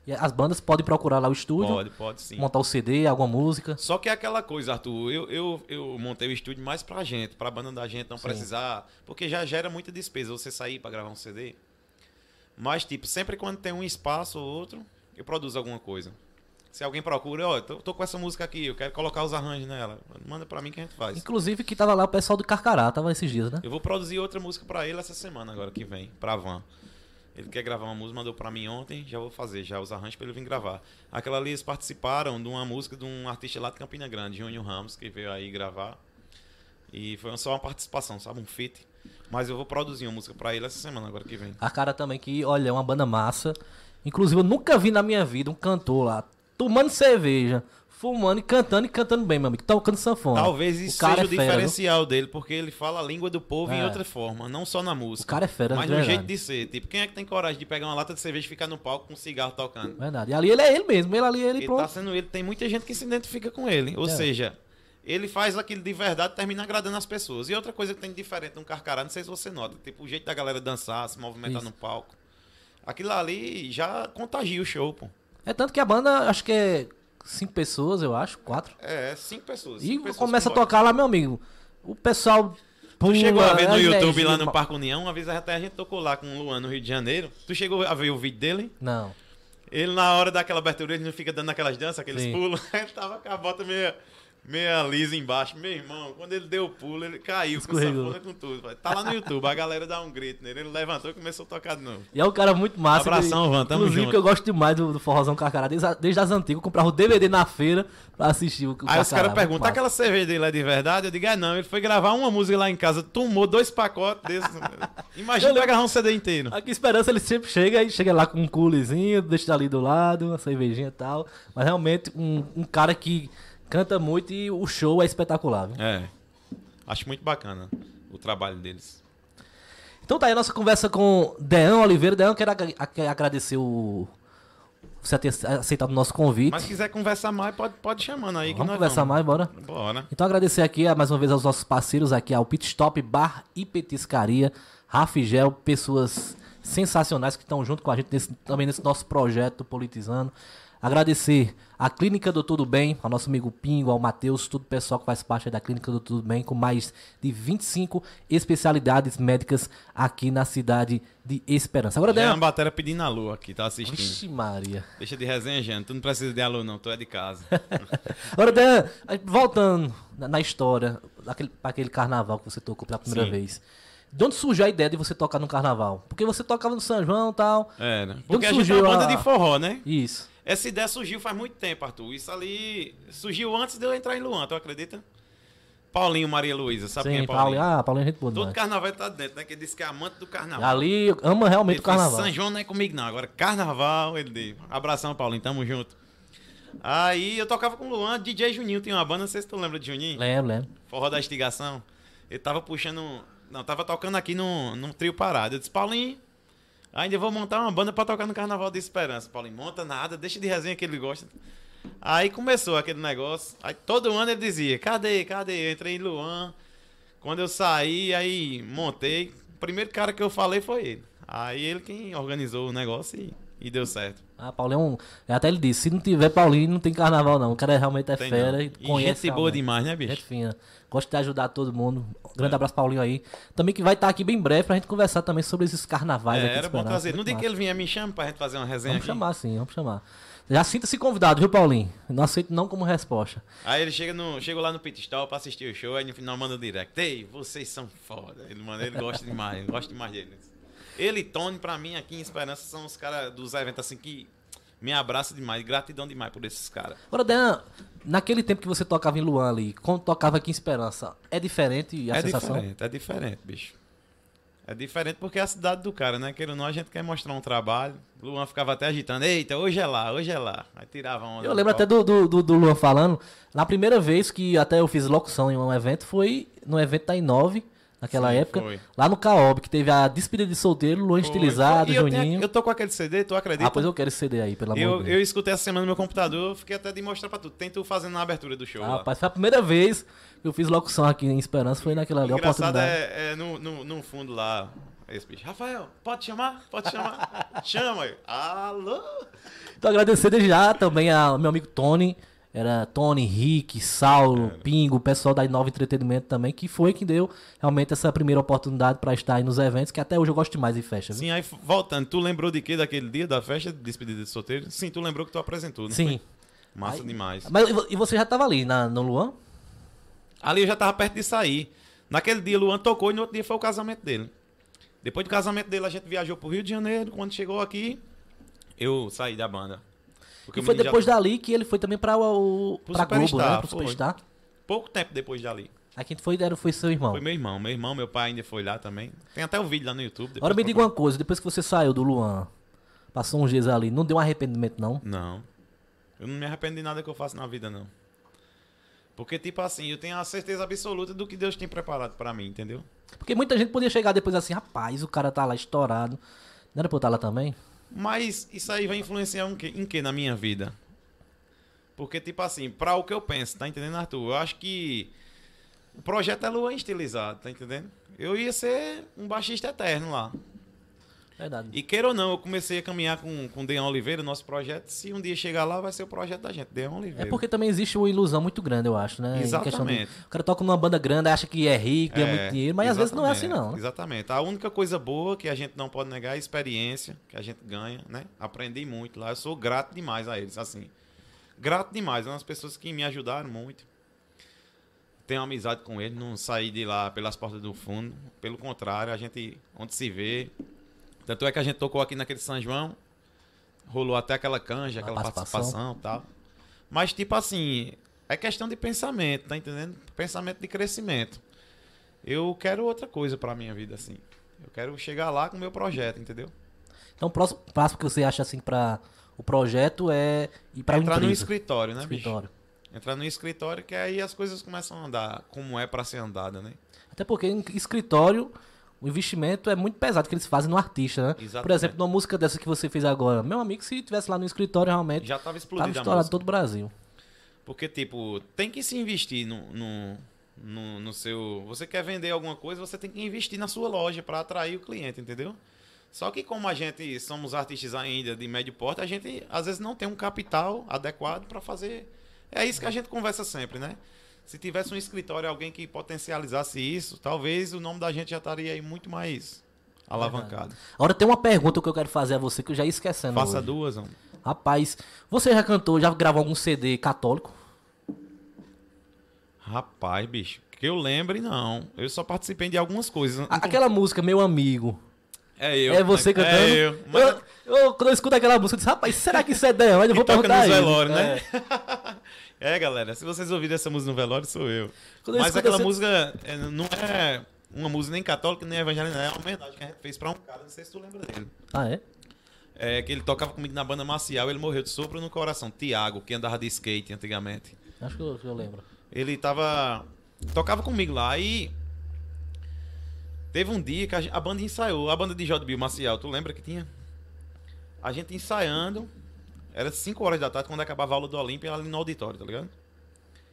E as bandas podem procurar lá o estúdio, Pode, pode sim. montar o CD, alguma música. Só que é aquela coisa, Arthur, eu, eu, eu montei o estúdio mais pra gente, pra banda da gente não Sim. precisar, porque já gera muita despesa você sair pra gravar um CD. Mas, tipo, sempre quando tem um espaço ou outro, eu produzo alguma coisa. Se alguém procura, ó, tô, tô com essa música aqui, eu quero colocar os arranjos nela, manda pra mim que a gente faz. Inclusive que tava lá o pessoal do Carcará, tava esses dias, né? Eu vou produzir outra música pra ele essa semana agora que vem, pra Van. Ele quer gravar uma música, mandou pra mim ontem, já vou fazer já os arranjos pra ele vir gravar. Aquela ali eles participaram de uma música de um artista lá de Campina Grande, Júnior Ramos, que veio aí gravar. E foi só uma participação, sabe? Um feat. Mas eu vou produzir uma música pra ele essa semana agora que vem. A cara também que, olha, é uma banda massa. Inclusive, eu nunca vi na minha vida um cantor lá tomando cerveja, fumando e cantando e cantando bem, meu amigo. Tocando sanfona. Talvez isso cara seja é o fera, viu? diferencial dele, porque ele fala a língua do povo em É. outra forma, não só na música. O cara é fera, Mas no verdade. jeito de ser. Tipo, quem é que tem coragem de pegar uma lata de cerveja e ficar no palco com um cigarro tocando? Verdade. E ali ele é ele mesmo. Ele ali, ele Ele pronto. tá sendo ele, tem muita gente que se identifica com ele. Ou É. seja, ele faz aquilo de verdade e termina agradando as pessoas. E outra coisa que tem de diferente no Carcará, não sei se você nota, tipo, o jeito da galera dançar, se movimentar Isso. no palco. Aquilo ali já contagia o show, pô. É tanto que a banda, acho que é cinco pessoas, eu acho, quatro. É, cinco pessoas. E cinco pessoas começa a tocar lá, meu amigo. O pessoal. Tu chegou a ver no YouTube lá no ma- Parque União, uma vez até a gente tocou lá com o Luan no Rio de Janeiro. Tu chegou a ver o vídeo dele? Não. Ele, na hora daquela abertura, ele não fica dando aquelas danças, aqueles Sim. pulos. Ele tava com a bota meio meia lisa embaixo. Meu irmão, quando ele deu o pulo, ele caiu Escorregou. com sanfona com tudo. Tá lá no YouTube, a galera dá um grito nele. Ele levantou e começou a tocar de novo. E é um cara muito massa. Abração, Van, tamo Inclusive, junto. que eu gosto demais do, do Forrozão Carcará. Desde, desde as antigas, eu comprava o DVD na feira pra assistir o, o Aí os caras perguntam, massa. aquela cerveja dele é de verdade? Eu digo, é não. Ele foi gravar uma música lá em casa, tomou dois pacotes desses. Imagina Eu pegar um CD inteiro. Aqui Esperança ele sempre chega e chega lá com um culezinho, deixa ali do lado, uma cervejinha e tal. Mas realmente um, um cara que canta muito e o show é espetacular. Viu? É. Acho muito bacana o trabalho deles. Então tá aí a nossa conversa com Deão Oliveira. Deão, quero ag- ag- agradecer o você ter aceitado o nosso convite. Mas se quiser conversar mais, pode, pode chamando aí. Vamos conversar mais, bora? Bora. Então agradecer aqui mais uma vez aos nossos parceiros aqui, ao Pit Stop Bar e Petiscaria, Rafigel, pessoas sensacionais que estão junto com a gente nesse- também nesse nosso projeto Politizando. Agradecer a Clínica do Tudo Bem, ao nosso amigo Pingo, ao Matheus, todo o pessoal que faz parte da Clínica do Tudo Bem, com mais de 25 especialidades médicas aqui na cidade de Esperança. Agora, Já é uma bateria pedindo alô aqui, tá assistindo. Vixe Maria. Deixa de resenha, gente. Tu não precisa de alô, não. Tu é de casa. Agora, Dan, voltando na, história, daquele, pra aquele carnaval que você tocou pela primeira Sim. vez. De onde surgiu a ideia de você tocar no carnaval? Porque você tocava no São João e tal. É, né? Porque a gente é surgiu uma banda a- de forró, né? Isso. Essa ideia surgiu faz muito tempo, Arthur. Isso ali surgiu antes de eu entrar em Luan, tu acredita? Paulinho Maria Luísa, sabe quem Sim, é Paulinho? Paulinho. Ah, Paulinho é gente boa Todo demais. carnaval tá dentro, né? Que ele disse que é amante do carnaval. Ali ama realmente ele o carnaval. São João não é comigo, não. Agora, carnaval, ele disse. Abração, Paulinho, tamo junto. Aí eu tocava com o Luan, DJ Juninho tinha uma banda, não sei se tu lembra de Juninho. Lembro, lembro. Forró da Instigação. Ele tava puxando. Não, tava tocando aqui num, num trio parado. Eu disse, Paulinho, ainda vou montar uma banda pra tocar no Carnaval de Esperança. Paulinho, monta nada, deixa de resenha que ele gosta. Aí começou aquele negócio. Aí todo ano ele dizia, cadê, cadê? Eu entrei em Luan. Quando eu saí, aí montei. O primeiro cara que eu falei foi ele. Aí ele quem organizou o negócio e, e deu certo. Ah, Paulinho é um. Até ele disse: se não tiver Paulinho, não tem carnaval, não. O cara realmente é Tem fera não. e conhece. gente boa demais, né, Gente bicho? fina. Gosto de ajudar todo mundo. Um grande abraço, Paulinho aí. Também que vai estar aqui bem breve pra gente conversar também sobre esses carnavais É, aqui era bom trazer. No Muito dia que ele vinha, me chama pra gente fazer uma resenha Vamos aqui. chamar sim, vamos chamar. Já sinta-se convidado, viu, Paulinho? Não aceito não como resposta. Aí ele chega no, chegou lá no pit stop pra assistir o show, aí no final manda um direct. Ei, vocês são foda. Ele, manda, ele gosta demais, ele gosta demais deles. Ele e Tony, pra mim, aqui em Esperança, são os caras dos eventos assim que me abraçam demais. Gratidão demais por esses caras. Agora, Dan, naquele tempo que você tocava em Luan ali, quando tocava aqui em Esperança, é diferente a é sensação? diferente, é diferente, bicho. É diferente porque é a cidade do cara, né? Queira ou não, a gente quer mostrar um trabalho. Luan ficava até agitando. Eita, hoje é lá, hoje é lá. Aí tirava onda. Eu lembro até do, do, do Luan falando, na primeira vez que até eu fiz locução em um evento, foi no evento da Inove, naquela Sim, época, foi. lá no Caob, que teve a despedida de solteiro, Luan Foi, estilizado, foi. E eu tenho- Juninho. Eu tô com aquele CD, tu acredita? Ah, pois eu quero esse CD aí, pelo amor Eu, de eu Deus. escutei essa semana no meu computador, eu fiquei até de mostrar pra tu. Tem tu fazendo na abertura do show. Ah. Rapaz, foi a primeira vez que eu fiz locução aqui em Esperança, foi naquela ali, Engraçado é, é no, no, no fundo lá, esse bicho. Rafael, pode chamar? Pode chamar? Chama aí. Alô? Então agradecer desde já também ao meu amigo Tony. Era Tony, Rick, Saulo, Pingo, o pessoal da Inova Entretenimento também, que foi que deu realmente essa primeira oportunidade pra estar aí nos eventos, que até hoje eu gosto demais de festa, viu? Sim, aí voltando, tu lembrou de quê daquele dia da festa de despedida de solteiro? Sim, tu lembrou que tu apresentou, não Sim. foi? Massa demais. Mas e vo- e você já tava ali na, no Luan? Ali eu já tava perto de sair. Naquele dia, Luan tocou e no outro dia foi o casamento dele. Depois do casamento dele, a gente viajou pro Rio de Janeiro. Quando chegou aqui, eu saí da banda. Porque E foi menino já- depois dali que ele foi também pra, o, Pro pra Globo, né? Superstar, Pro foi. Superstar. Pouco tempo depois dali. Aí quem foi, era, foi seu irmão. Foi meu irmão. Meu irmão, meu pai ainda foi lá também. Tem até o vídeo lá no YouTube. depois Agora me diga uma coisa, depois que você saiu do Luan, passou uns dias ali, não deu um arrependimento não? Não. Eu não me arrependo de nada que eu faço na vida, não. Porque, tipo assim, eu tenho a certeza absoluta do que Deus tem preparado pra mim, entendeu? Porque muita gente podia chegar depois assim, rapaz, o cara tá lá estourado. Não era pra eu estar lá também? Mas isso aí vai influenciar em que, em que na minha vida? Porque, tipo assim, pra o que eu penso, tá entendendo, Arthur? Eu acho que o projeto é Luan estilizado, tá entendendo? Eu ia ser um baixista eterno lá. Verdade. E queira ou não, eu comecei a caminhar com, com o Deon Oliveira, nosso projeto. Se um dia chegar lá, vai ser o projeto da gente, Deon É Oliveira. porque também existe uma ilusão muito grande, eu acho, né? De- Exatamente. o cara toca numa banda grande, acha que é rico, ganha É, muito dinheiro, mas às vezes não é assim não. né? Exatamente. A única coisa boa que a gente não pode negar é a experiência que a gente ganha, né? Aprendi muito lá. Eu sou grato demais a eles, assim. Grato demais. São as pessoas que me ajudaram muito. tenho amizade com ele, não saí de lá pelas portas do fundo. Pelo contrário, a gente, onde se vê. Tanto é que a gente tocou aqui naquele São João, rolou até aquela canja, aquela participação e tal. Mas, tipo assim, é questão de pensamento, tá entendendo? Pensamento de crescimento. Eu quero outra coisa pra minha vida, assim. Eu quero chegar lá com o meu projeto, entendeu? Então, o próximo passo que você acha, assim, para o projeto é ir para Entrar no escritório, né, escritório. bicho? Entrar no escritório, que aí as coisas começam a andar como é pra ser andada, né? Até porque em escritório o investimento é muito pesado que eles fazem no artista, né? Por Exatamente. exemplo, numa música dessa que você fez agora, meu amigo, se tivesse lá no escritório realmente Já tava tava explodido a estourado todo o Brasil. Porque, tipo, tem que se investir no, no, no, no seu. Você quer vender alguma coisa, você tem que investir na sua loja para atrair o cliente, entendeu? Só que como a gente somos artistas ainda de médio porte, a gente às vezes não tem um capital adequado para fazer. É isso que a gente conversa sempre, né? Se tivesse um escritório, alguém que potencializasse isso, talvez o nome da gente já estaria aí muito mais alavancado. Agora tem uma pergunta que eu quero fazer a você que eu já ia esquecendo. Faça hoje. duas, homem. Rapaz, você já cantou, já gravou algum CD católico? Rapaz, bicho, que eu lembre, não. Eu só participei de algumas coisas. Aquela música, meu amigo. É eu. é você cantando? É eu. Mas Eu, eu- quando eu escuto aquela música, eu disse, rapaz, será que isso é dela? Eu que vou toca perguntar ele. velórios, né? É. É, galera, se vocês ouvirem essa música no velório, sou eu. Quando Mas aquela essa- música é, não é uma música nem católica, nem evangélica, é uma homenagem que a gente fez pra um cara, não sei se tu lembra dele. Ah, é? É que ele tocava comigo na banda marcial, ele morreu de sopro no coração. Tiago, que andava de skate antigamente. Acho que eu, que eu lembro. Ele tava. tocava comigo lá e. Teve um dia que a, a banda ensaiou, a banda de JB Marcial, tu lembra que tinha? A gente ensaiando, era 5 horas da tarde quando acabava a aula do Olímpia ali no auditório, tá ligado?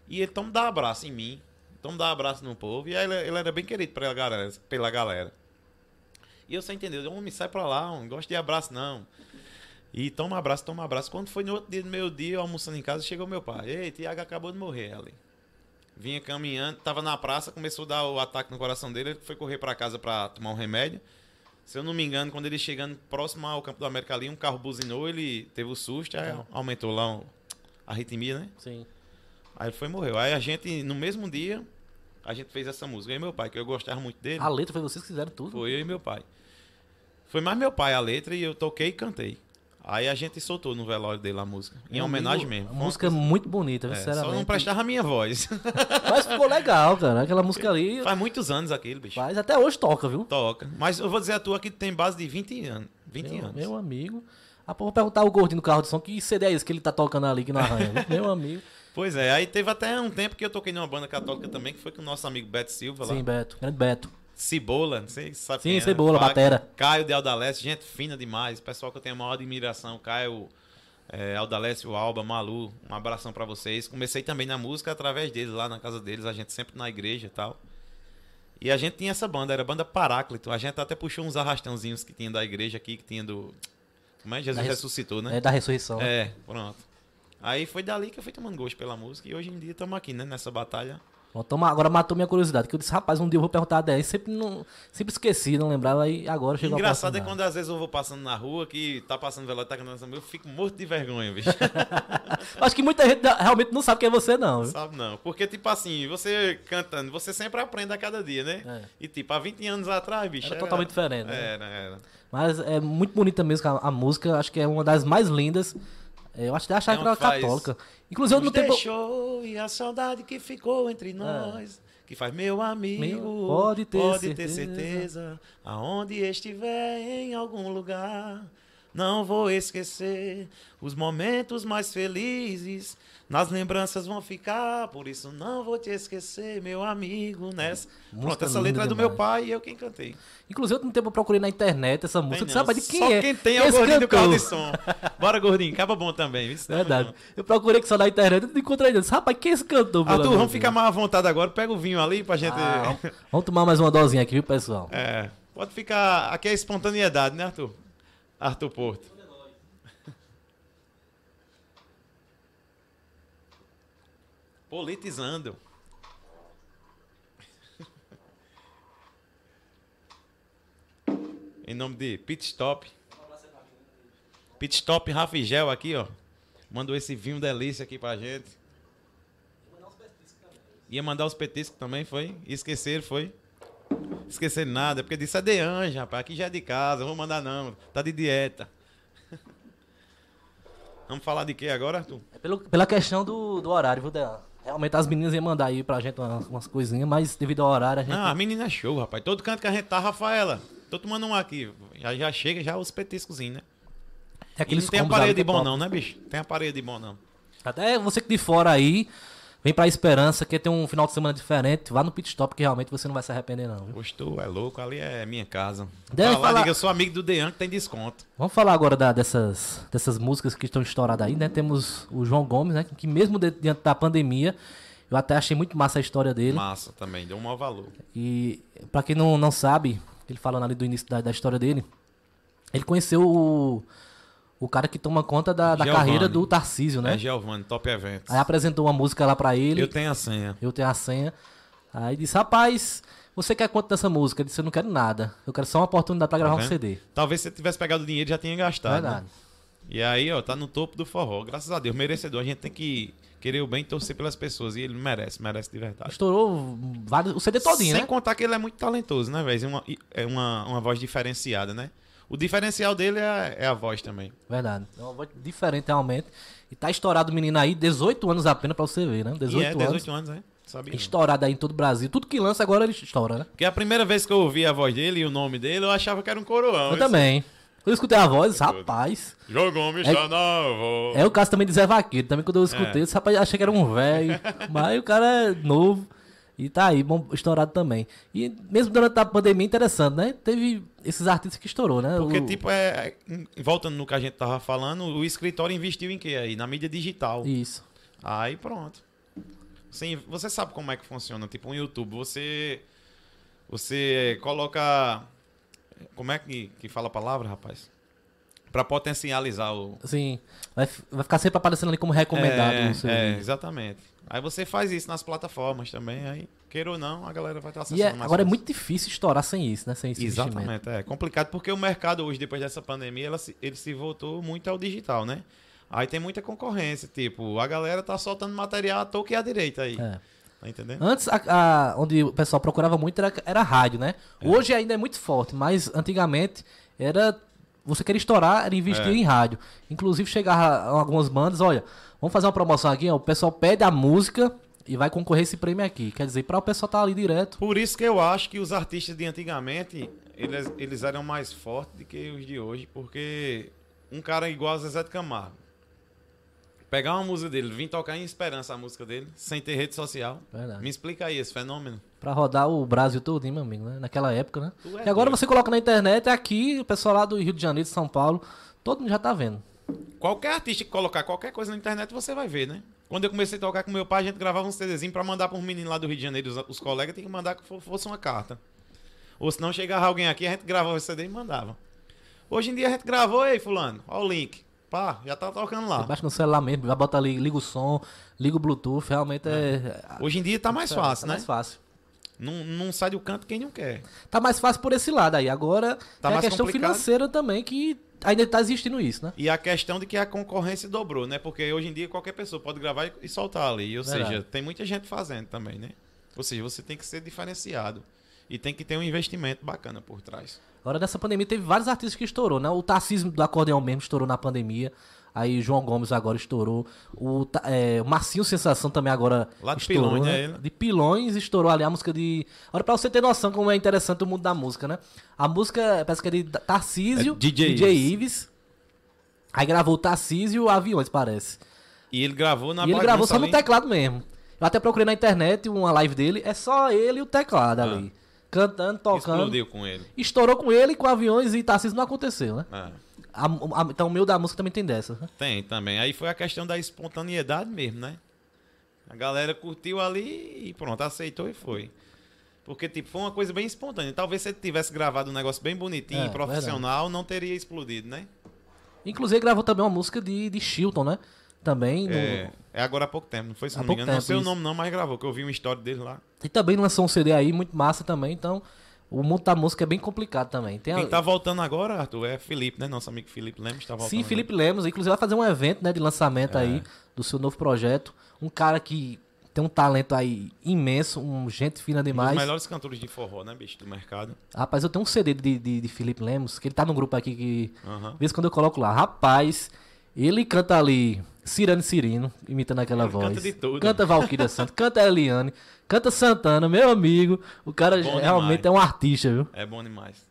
E ele toma dar abraço em mim, toma dar abraço no povo, e aí ele, ele era bem querido pela galera, pela galera. E eu sem entender, homem, sai pra lá, não gosto de abraço não. E toma abraço, toma abraço. Quando foi no outro dia, no meu dia, almoçando em casa, chegou meu pai. Ei, Tiago acabou de morrer ali. Vinha caminhando, tava na praça, começou a dar o ataque no coração dele, ele foi correr pra casa pra tomar um remédio. Se eu não me engano, quando ele chegando próximo ao Campo do América ali, um carro buzinou, ele teve o susto, aí aumentou lá o- a arritmia, né? Sim. Aí ele foi e morreu. Aí a gente, no mesmo dia, a gente fez essa música. Eu e meu pai, que eu gostava muito dele. A letra foi vocês que fizeram tudo? Foi eu e meu pai. Foi mais meu pai a letra e eu toquei e cantei. Aí a gente soltou no velório dele a música. Em Meu homenagem amigo, mesmo. A música é coisa- muito bonita, é, sinceramente. Só não prestava a minha voz. Mas ficou legal, cara. Aquela música ali, Faz muitos anos aquilo, bicho. faz, até hoje toca, viu? Toca. Mas eu vou dizer a tua que tem base de 20 anos. 20 Meu, anos. meu amigo. Ah, pô, vou perguntar ao gordinho do carro de som que CD é esse que ele tá tocando ali que não arranha. meu amigo. Pois é, aí teve até um tempo que eu toquei numa banda católica também, que foi com o nosso amigo Beto Silva lá. Sim, Beto. Grande Beto. Cebola, não sei se sabe Sim, quem é. Cebola, Ca- batera. Caio de Aldaleste, gente fina demais. Pessoal que eu tenho a maior admiração. Caio, é, o Alba, Malu, um abração pra vocês. Comecei também na música através deles, lá na casa deles, a gente sempre na igreja e tal. E a gente tinha essa banda, era a banda Paráclito. A gente até puxou uns arrastãozinhos que tinha da igreja aqui, que tinha do... Como é? Jesus Da res- ressuscitou, né? É da ressurreição. né? É, pronto. Aí foi dali que eu fui tomando gosto pela música e hoje em dia estamos aqui, né? Nessa batalha. Toma- agora matou minha curiosidade. Que eu disse, rapaz, um dia eu vou perguntar a 10. Sempre, não, sempre esqueci, não lembrava. Aí agora chegou Engraçado é quando às vezes eu vou passando na rua, que tá passando velório, tá cantando eu fico morto de vergonha, bicho. Acho que muita gente realmente não sabe quem é você, não. viu? Sabe não? Porque, tipo assim, você cantando, você sempre aprende a cada dia, né? É. E, tipo, há 20 anos atrás, bicho. Era totalmente diferente, né? Era, era. Mas é muito bonita mesmo a, a música. Acho que é uma das mais lindas. É, Eu acho que achava É que era onde faz- católica. Inclusive, Nos no tempo. deixou e a saudade que ficou entre nós. Que faz meu amigo, Meu- pode ter pode ter certeza. certeza, aonde estiver em algum lugar, não vou esquecer os momentos mais felizes, nas lembranças vão ficar, por isso não vou te esquecer, meu amigo, nessa. Pronto, essa letra é do meu pai e eu quem cantei. Inclusive, no tempo eu procurei na internet essa música. Eu não, rapaz, de quem só é? quem tem é o gordinho do cantor? carro de som. Bora, gordinho, acaba bom também. viu? Tamo Verdade. Eu procurei que só na internet, eu não encontrei. Eu disse, rapaz, quem é esse cantor? Arthur, vamos ficar mais à vontade agora. Pega o vinho ali pra gente. Ah, vamos- vamos tomar mais uma dosinha aqui, viu, pessoal? É, pode ficar. Aqui é espontaneidade, né, Arthur? Arthur Porto. Politizando. em nome de Pit Stop. Pit Stop Rafigel aqui, ó. Mandou esse vinho delícia aqui pra gente. Ia mandar os petiscos também, foi? Esquecer, foi? Esquecer nada, porque disse é de anjo, rapaz. Aqui já é de casa, vou mandar não. Tá de dieta. Vamos falar de quê agora, Arthur? É pelo, pela questão do, do horário, viu, Dean? Realmente as meninas iam mandar aí pra gente umas, umas coisinhas, mas devido ao horário a gente. Não, a menina é show, rapaz. Todo canto que a gente tá, Rafaela. Tô tomando um aqui. Já, já chega já os petiscozinhos, né? Tem E não tem aparelho ali de é bom top. não, né, bicho? Tem aparelho de bom não. Até você que de fora aí, vem pra Esperança, que tem um final de semana diferente, vá no pit stop que realmente você não vai se arrepender não, viu? Tu é louco, ali é minha casa. Deve falar- diga, eu sou amigo do Dean que tem desconto. Vamos falar agora da- dessas, dessas músicas que estão estouradas aí, né? Temos o João Gomes, né? Que mesmo diante da pandemia, eu até achei muito massa a história dele. Massa também, deu um maior valor. E pra quem não, não sabe, ele falando ali do início da, da história dele, ele conheceu o, o cara que toma conta da, da carreira do Tarcísio, né? É Giovanni, top eventos. Aí apresentou uma música lá pra ele. Eu tenho a senha. Eu tenho a senha. Aí disse, rapaz, você quer quanto dessa música? Ele disse, eu não quero nada. Eu quero só uma oportunidade pra gravar um vendo? CD. Talvez se você tivesse pegado o dinheiro já tinha gastado. Verdade. né? E aí, ó, tá no topo do forró. Graças a Deus, merecedor. A gente tem que querer o bem e torcer pelas pessoas. E ele merece, merece de verdade. Estourou vários, o CD todinho, Sem né? contar que ele é muito talentoso, né, velho? Uma, é uma, uma voz diferenciada, né? O diferencial dele é, é a voz também. Verdade. É uma voz diferente realmente. E tá estourado o menino aí, 18 anos apenas pra você ver, né? 18, e é 18 anos. anos, né? Sabia? Estourado aí em todo o Brasil. Tudo que lança agora ele estoura, né? Porque a primeira vez que eu ouvi a voz dele e o nome dele, eu achava que era um coroão. Eu também. Quando eu escutei a voz, rapaz. Jogou me É- voz. É o caso também de Zé Vaqueiro. Também quando eu escutei, É. eu disse, rapaz, achei que era um velho. mas o cara é novo. E tá aí, bom, estourado também. E mesmo durante a pandemia, interessante, né? Teve esses artistas que estourou, né? Porque, O- tipo, é, é- voltando no que a gente tava falando, o escritório investiu em quê aí? Na mídia digital. Isso. Aí pronto. Sim, você sabe como é que funciona. Tipo, um YouTube, você. Você coloca. Como é que, que fala a palavra, rapaz? Pra potencializar o. Assim, vai, vai ficar sempre aparecendo ali como recomendado. É, é, exatamente. Aí você faz isso nas plataformas também, aí, queira ou não, a galera vai estar acessando E é- mais agora é muito difícil estourar sem isso, né? Sem esse. Exatamente, é complicado porque o mercado hoje, depois dessa pandemia, ela se- ele se voltou muito ao digital, né? Aí tem muita concorrência, tipo, a galera tá soltando material à toa e à direita aí. É. Tá entendendo? Antes, a- a- onde o pessoal procurava muito era, era rádio, né? Hoje ainda é muito forte, mas antigamente era. Você queria estourar, era investir É. em rádio. Inclusive chegava algumas bandas, olha, vamos fazer uma promoção aqui, ó, o pessoal pede a música e vai concorrer esse prêmio aqui. Quer dizer, para o pessoal estar ali direto. Por isso que eu acho que os artistas de antigamente, eles, eles eram mais fortes do que os de hoje, porque um cara igual a Zezé de Camargo, pegar uma música dele, vir tocar em Esperança a música dele, sem ter rede social, Verdade. me explica aí esse fenômeno. Pra rodar o Brasil todo, hein, meu amigo, né? Naquela época, né? É e agora doido. você coloca na internet, aqui, o pessoal lá do Rio de Janeiro, de São Paulo, todo mundo já tá vendo. Qualquer artista que colocar qualquer coisa na internet, você vai ver, né? Quando eu comecei a tocar com meu pai, a gente gravava uns CDzinhos pra mandar pros meninos lá do Rio de Janeiro, os, os colegas, tem que mandar que fo- fosse uma carta. Ou se não chegava alguém aqui, a gente gravava o CD e mandava. Hoje em dia a gente gravou, ei, fulano, ó o link. Pá, já tá tocando lá. Você baixa no celular mesmo, vai botar ali, liga o som, liga o Bluetooth, realmente é. Hoje em dia tá mais fácil, tá né? mais fácil. Não, não sai do canto quem não quer. Tá mais fácil por esse lado aí. Agora Tá tem a questão complicado. financeira também, que ainda tá existindo isso, né? E a questão de que a concorrência dobrou, né? Porque hoje em dia qualquer pessoa pode gravar e- soltar ali. Ou Verdade. seja, tem muita gente fazendo também, né? Ou seja, você tem que ser diferenciado. E tem que ter um investimento bacana por trás. Agora nessa pandemia teve vários artistas que estourou, né? O Tarcísio do acordeão mesmo estourou na pandemia. Aí o João Gomes agora estourou. O, é, o Marcinho Sensação também agora Lá de estourou. Pilões, né? é ele? De Pilões estourou ali a música de. Olha pra você ter noção como é interessante o mundo da música, né? A música parece que é de Tarcísio, É DJ Ives. Aí gravou o Tarcísio Aviões, parece. E ele gravou na e ele gravou só no ali. teclado mesmo. Eu até procurei na internet uma live dele, é só ele e o teclado ali. Cantando, tocando. Explodiu com ele. Estourou com ele, com aviões e Tarcísio não aconteceu, né? É. A- a- então o meu da música também tem dessa. Tem também. Aí foi a questão da espontaneidade mesmo, né? A galera curtiu ali e pronto, aceitou e foi. Porque, tipo, foi uma coisa bem espontânea. Talvez se ele tivesse gravado um negócio bem bonitinho, É, profissional, não teria explodido, né? Inclusive gravou também uma música de, de Chilton, né? Também. no- É, é agora há pouco tempo, não foi? Se Há não me engano. Não tempo, sei o isso. nome não, mas gravou, que eu vi uma história dele lá. E também lançou um CD aí, muito massa também. Então, o mundo da música é bem complicado também. Tem a- Quem tá voltando agora, Arthur, é Felipe, né? Nosso amigo Felipe Lemos tá voltando. Sim, agora. Felipe Lemos, inclusive vai fazer um evento né, de lançamento É. aí do seu novo projeto. Um cara que tem um talento aí imenso, um gente fina Um dos demais. melhores cantores de forró, né, bicho, do mercado. Rapaz, eu tenho um CD de, de, de Felipe Lemos, que ele tá num grupo aqui que. De vez quando eu coloco lá. Rapaz, ele canta ali Cirano Cirino, imitando aquela Ele voz. canta de tudo. Canta Valquíria Santos, canta Eliane, canta Santana, meu amigo. O cara Bom realmente demais. é um artista, viu? É bom demais.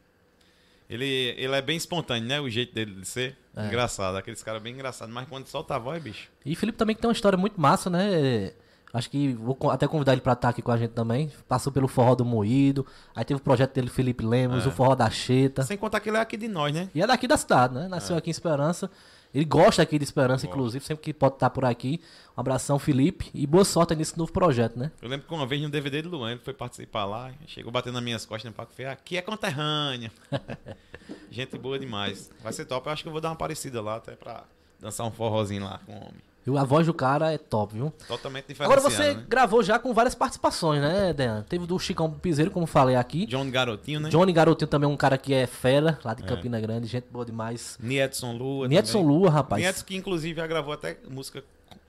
Ele, ele é bem espontâneo, né? O jeito dele de ser. Engraçado. Aqueles caras bem engraçados. Mas quando solta a voz, bicho. E Felipe também que tem uma história muito massa, né? Acho que vou até convidar ele pra estar aqui com a gente também. Passou pelo Forró do Moído. Aí teve o projeto dele, Felipe Lemos, É. o Forró da Cheta. Sem contar que ele é aqui de nós, né? E é daqui da cidade, né? Nasceu aqui em Esperança. Ele gosta aqui de Esperança, Gosta. inclusive, sempre que pode estar por aqui. Um abração, Felipe. E boa sorte nesse novo projeto, né? Eu lembro que uma vez no DVD de Luan, ele foi participar lá, chegou batendo nas minhas costas no Paco Feio, aqui é conterrânea. Gente boa demais. Vai ser top, eu acho que eu vou dar uma parecida lá, até pra dançar um forrozinho lá com o homem. A voz do cara é top, viu? Totalmente Agora diferenciado, você né? gravou já com várias participações, né, Dean? Teve do Chicão Piseiro, como falei aqui. John Garotinho, né? Johnny Garotinho também é um cara que é fera, lá de Campina Grande, gente boa demais. Niedson Lua Niedson também. Lua, rapaz. Niedson que inclusive já gravou até música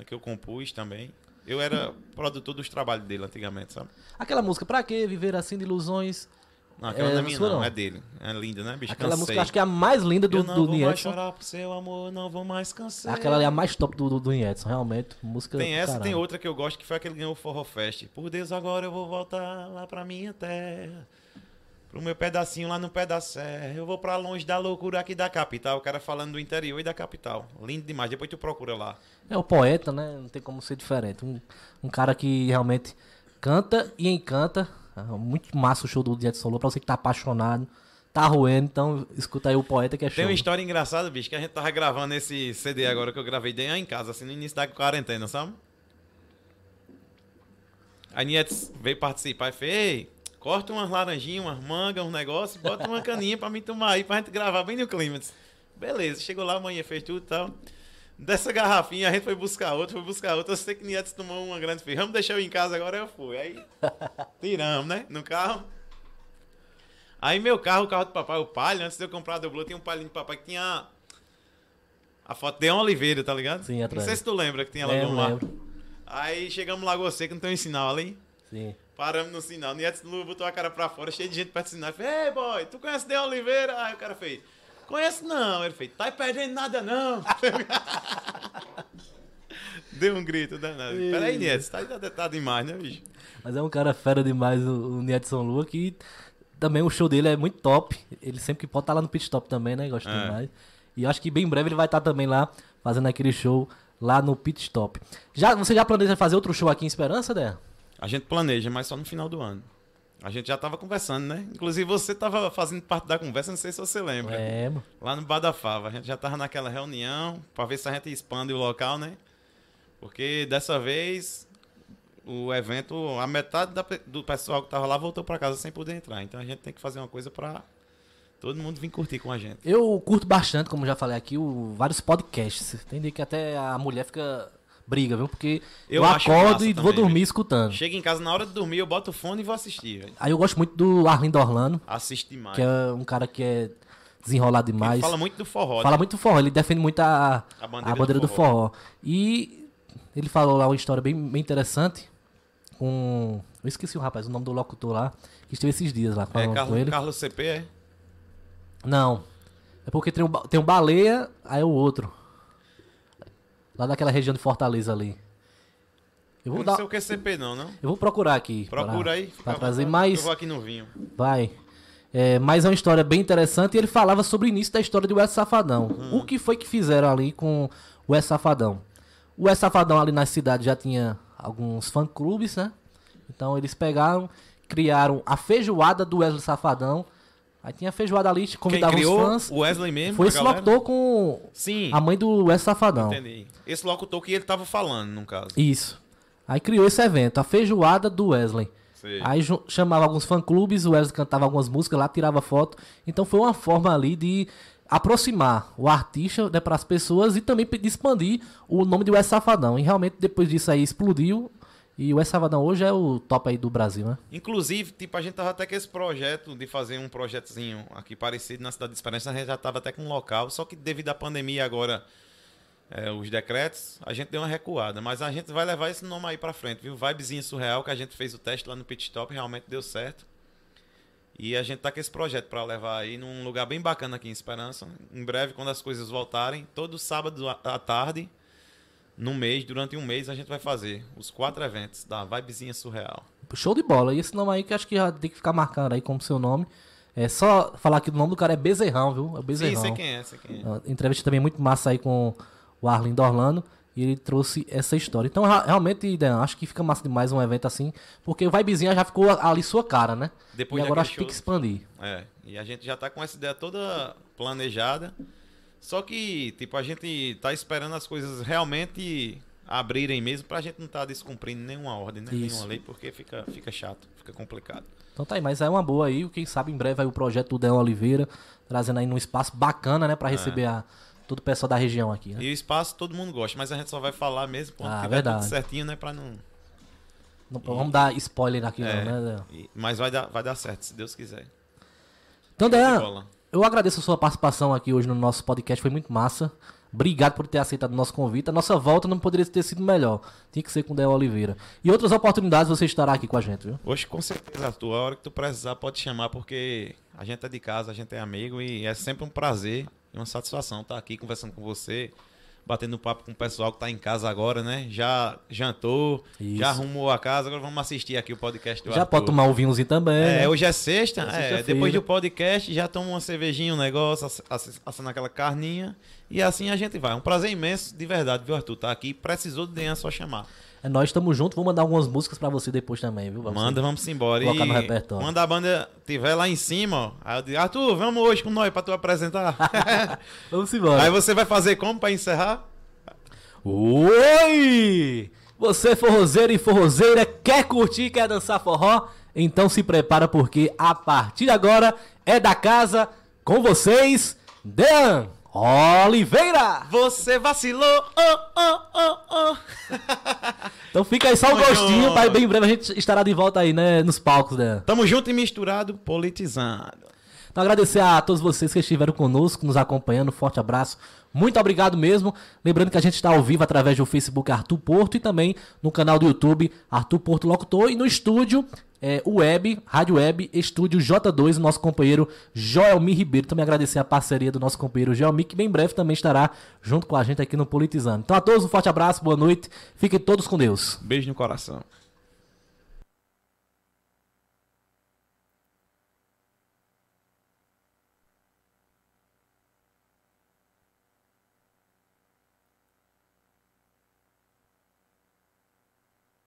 que eu compus também. Eu era produtor dos trabalhos dele antigamente, sabe? Aquela música, pra que viver assim de ilusões? Não, aquela É, não é minha não, não. é dele. É linda, né, bicho? Aquela Cansei. música, acho que é a mais linda do, Eu não do vou mais chorar por seu amor, não vou mais cansar. Aquela ali é a mais top do, do, do realmente. Música Tem essa, caralho. tem outra que eu gosto, que foi aquele que ganhou o Forró Fest. Por Deus, agora eu vou voltar lá pra minha terra. Pro meu pedacinho lá no pé da serra. Eu vou pra longe da loucura aqui da capital. O cara falando do interior e da capital. Lindo demais. Depois tu procura lá. É o poeta, né? Não tem como ser diferente. Um, um cara que realmente canta e encanta. É muito massa o show do Niedson Lua, pra você que tá apaixonado, tá roendo, então escuta aí o poeta que é show. Tem uma história engraçada, bicho, que a gente tava gravando esse CD agora que eu gravei dentro em casa, assim, no início da quarentena, sabe? A Nietzsche veio participar e fez, ei, corta umas laranjinhas, umas mangas, um negócio, bota uma caninha pra mim tomar aí, pra gente gravar bem no clima. Beleza, chegou lá, amanhã fez tudo e tal. Dessa garrafinha a gente foi buscar outra, foi buscar outra. Eu sei que Nietzsche tomou uma grande fez. Vamos deixar eu em casa agora, eu fui. Aí tiramos, né? No carro. Aí meu carro, o carro do papai, o Palio, antes de eu comprar a Doblo, tinha um palhinho do papai que tinha a foto de oliveira, tá ligado? Sim, atrás. Não sei se tu lembra que tinha lá Lembro, no mar. lembro. Aí chegamos lá, você que não tem um sinal ali. Sim. Paramos no sinal. Nietzsche botou a cara pra fora, cheio de gente perto do sinal. Falei, ei, boy, tu conhece De Oliveira? Aí o cara fez, conheço não. Ele fez, tá perdendo nada não. Deu um grito danado. Peraí, Nietzsche, tá, tá, tá demais, né, bicho? Mas é um cara fera demais, o, o Niedson Lua, que também o show dele é muito top. Ele sempre que pode estar lá no pit stop também, né? Gosto É. demais. E acho que bem em breve ele vai estar também lá, fazendo aquele show lá no pit stop. Já, você já planeja fazer outro show aqui em Esperança, Dé? A gente planeja, mas só no final do ano. A gente já tava conversando, né? Inclusive você tava fazendo parte da conversa, não sei se você lembra. É, mano. Lá no Bar da Fava. A gente já tava naquela reunião pra ver se a gente expande o local, né? Porque dessa vez o evento, a metade da do pessoal que tava lá voltou pra casa sem poder entrar. Então a gente tem que fazer uma coisa pra todo mundo vir curtir com a gente. Eu curto bastante, como já falei aqui, o, vários podcasts. Tem dia que até a mulher fica briga, viu? Porque eu, Eu acordo e vou também, dormir viu? escutando. Chega em casa na hora de dormir, eu boto o fone e vou assistir, velho. Aí eu gosto muito do Arlindo Orlando, Assiste demais. que é um cara que é desenrolado demais. Ele fala muito do forró, Fala né? muito do forró, ele defende muito a, A a bandeira bandeira, do do, forró. E ele falou lá uma história bem, bem interessante com. Eu esqueci o rapaz, o nome do locutor lá, que esteve esses dias lá É, falando com Carlos, ele. Carlos CP, é? Não. É porque tem um, tem um baleia, aí é o outro. Lá daquela região de Fortaleza ali. Eu Eu vou, não dar, sei o que é CP não, não? eu vou procurar aqui. Procura pra- aí. Pra trazer mais. Eu vou aqui no vinho. Vai. É, mas é uma história bem interessante e ele falava sobre o início da história do Wes Safadão. O que foi que fizeram ali com o Wes Safadão? O Wes Safadão ali na cidade já tinha alguns fã-clubes, né? Então eles pegaram, criaram a feijoada do Wesley Safadão. Aí tinha a feijoada ali, Quem convidavam os criou? fãs. O Wesley mesmo? Foi esse galera? locutor com Sim, a mãe do Wes Safadão. entendi. Esse locutor que ele tava falando, no caso. Isso. Aí criou esse evento, a feijoada do Wesley. Sei. Aí chamava alguns fã-clubes, o Wesley cantava algumas músicas lá, tirava foto. Então foi uma forma ali de aproximar o artista né, para as pessoas e também de expandir o nome de Wes Safadão. E realmente depois disso aí explodiu. E o Wes Safadão hoje é o top aí do Brasil, né? Inclusive, tipo, a gente tava até com esse projeto de fazer um projetozinho aqui parecido na cidade de Esperança. A gente já tava até com um local, só que devido à pandemia agora é, os decretos, a gente deu uma recuada. Mas a gente vai levar esse nome aí pra frente, viu? Vibezinha Surreal, que a gente fez o teste lá no pit stop, realmente deu certo. E a gente tá com esse projeto para levar aí num lugar bem bacana aqui em Esperança. Em breve, quando as coisas voltarem, todo sábado à tarde, no mês, durante um mês, a gente vai fazer os quatro eventos da Vibezinha Surreal. Show de bola. E esse nome aí que acho que já tem que ficar marcado aí como seu nome. É só falar que o nome do cara é Bezerrão, viu? É Bezerrão. Sim, sei quem é, sei quem é. Entrevista também muito massa aí com o Arlindo Orlando. E ele trouxe essa história. Então, realmente, Dan, acho que fica massa demais um evento assim, porque o Vibezinha já ficou ali sua cara, né? Depois e agora acho que tem que expandir. É, e a gente já tá com essa ideia toda planejada. Só que, tipo, a gente tá esperando as coisas realmente abrirem mesmo pra gente não estar tá descumprindo nenhuma ordem, né? Nenhuma lei, porque fica, fica chato, fica complicado. Então tá aí, mas é uma boa aí. Quem sabe em breve aí o projeto do Deon Oliveira, trazendo aí um espaço bacana, né, pra é. receber a todo o pessoal da região aqui. Né? E o espaço todo mundo gosta, mas a gente só vai falar mesmo quando ah, tiver verdade. tudo certinho, né? Pra não. não e... Vamos dar spoiler aqui, é, não, né? E... mas vai dar, vai dar certo, se Deus quiser. Então, Dan, eu agradeço a sua participação aqui hoje no nosso podcast, foi muito massa. Obrigado por ter aceitado o nosso convite. A nossa volta não poderia ter sido melhor. Tinha que ser com o Del Oliveira. E outras oportunidades você estará aqui com a gente, viu? Hoje, com certeza, Arthur. A hora que tu precisar, pode chamar, porque a gente é de casa, a gente é amigo e é sempre um prazer e uma satisfação estar aqui conversando com você, batendo papo com o pessoal que está em casa agora, né? Já jantou, Isso. já arrumou a casa, agora vamos assistir aqui o podcast do Já Arthur. pode tomar um vinhozinho também. É, né? hoje é sexta, é, é depois do podcast já toma uma cervejinha, um negócio, assando aquela carninha e assim a gente vai. É um prazer imenso, de verdade, viu, Arthur? Tá aqui, precisou de é só chamar. É, nós estamos juntos, vou mandar algumas músicas para você depois também, viu? Pra Manda, vamos embora. Colocar e no repertório. Quando a banda estiver lá em cima, ó, aí eu digo, Arthur, vamos hoje com nós para tu apresentar. vamos embora. Aí você vai fazer como para encerrar? Oi! Você forrozeiro e forrozeira, quer curtir, quer dançar forró? Então se prepara porque a partir de agora é da casa com vocês, Dan Oliveira! Você vacilou! Oh, oh, oh, oh. então fica aí só o gostinho, para bem breve a gente estará de volta aí, né, nos palcos, né? Tamo junto e misturado, politizado. Então agradecer a todos vocês que estiveram conosco, nos acompanhando. Forte abraço. Muito obrigado mesmo. Lembrando que a gente está ao vivo através do Facebook Arthur Porto e também no canal do YouTube Arthur Porto Locutor e no estúdio é, web, Rádio Web, Estúdio J2, nosso companheiro Joelmi Ribeiro. Também agradecer a parceria do nosso companheiro Joelmi, que bem breve também estará junto com a gente aqui no Politizando. Então a todos um forte abraço, boa noite, fiquem todos com Deus. Beijo no coração.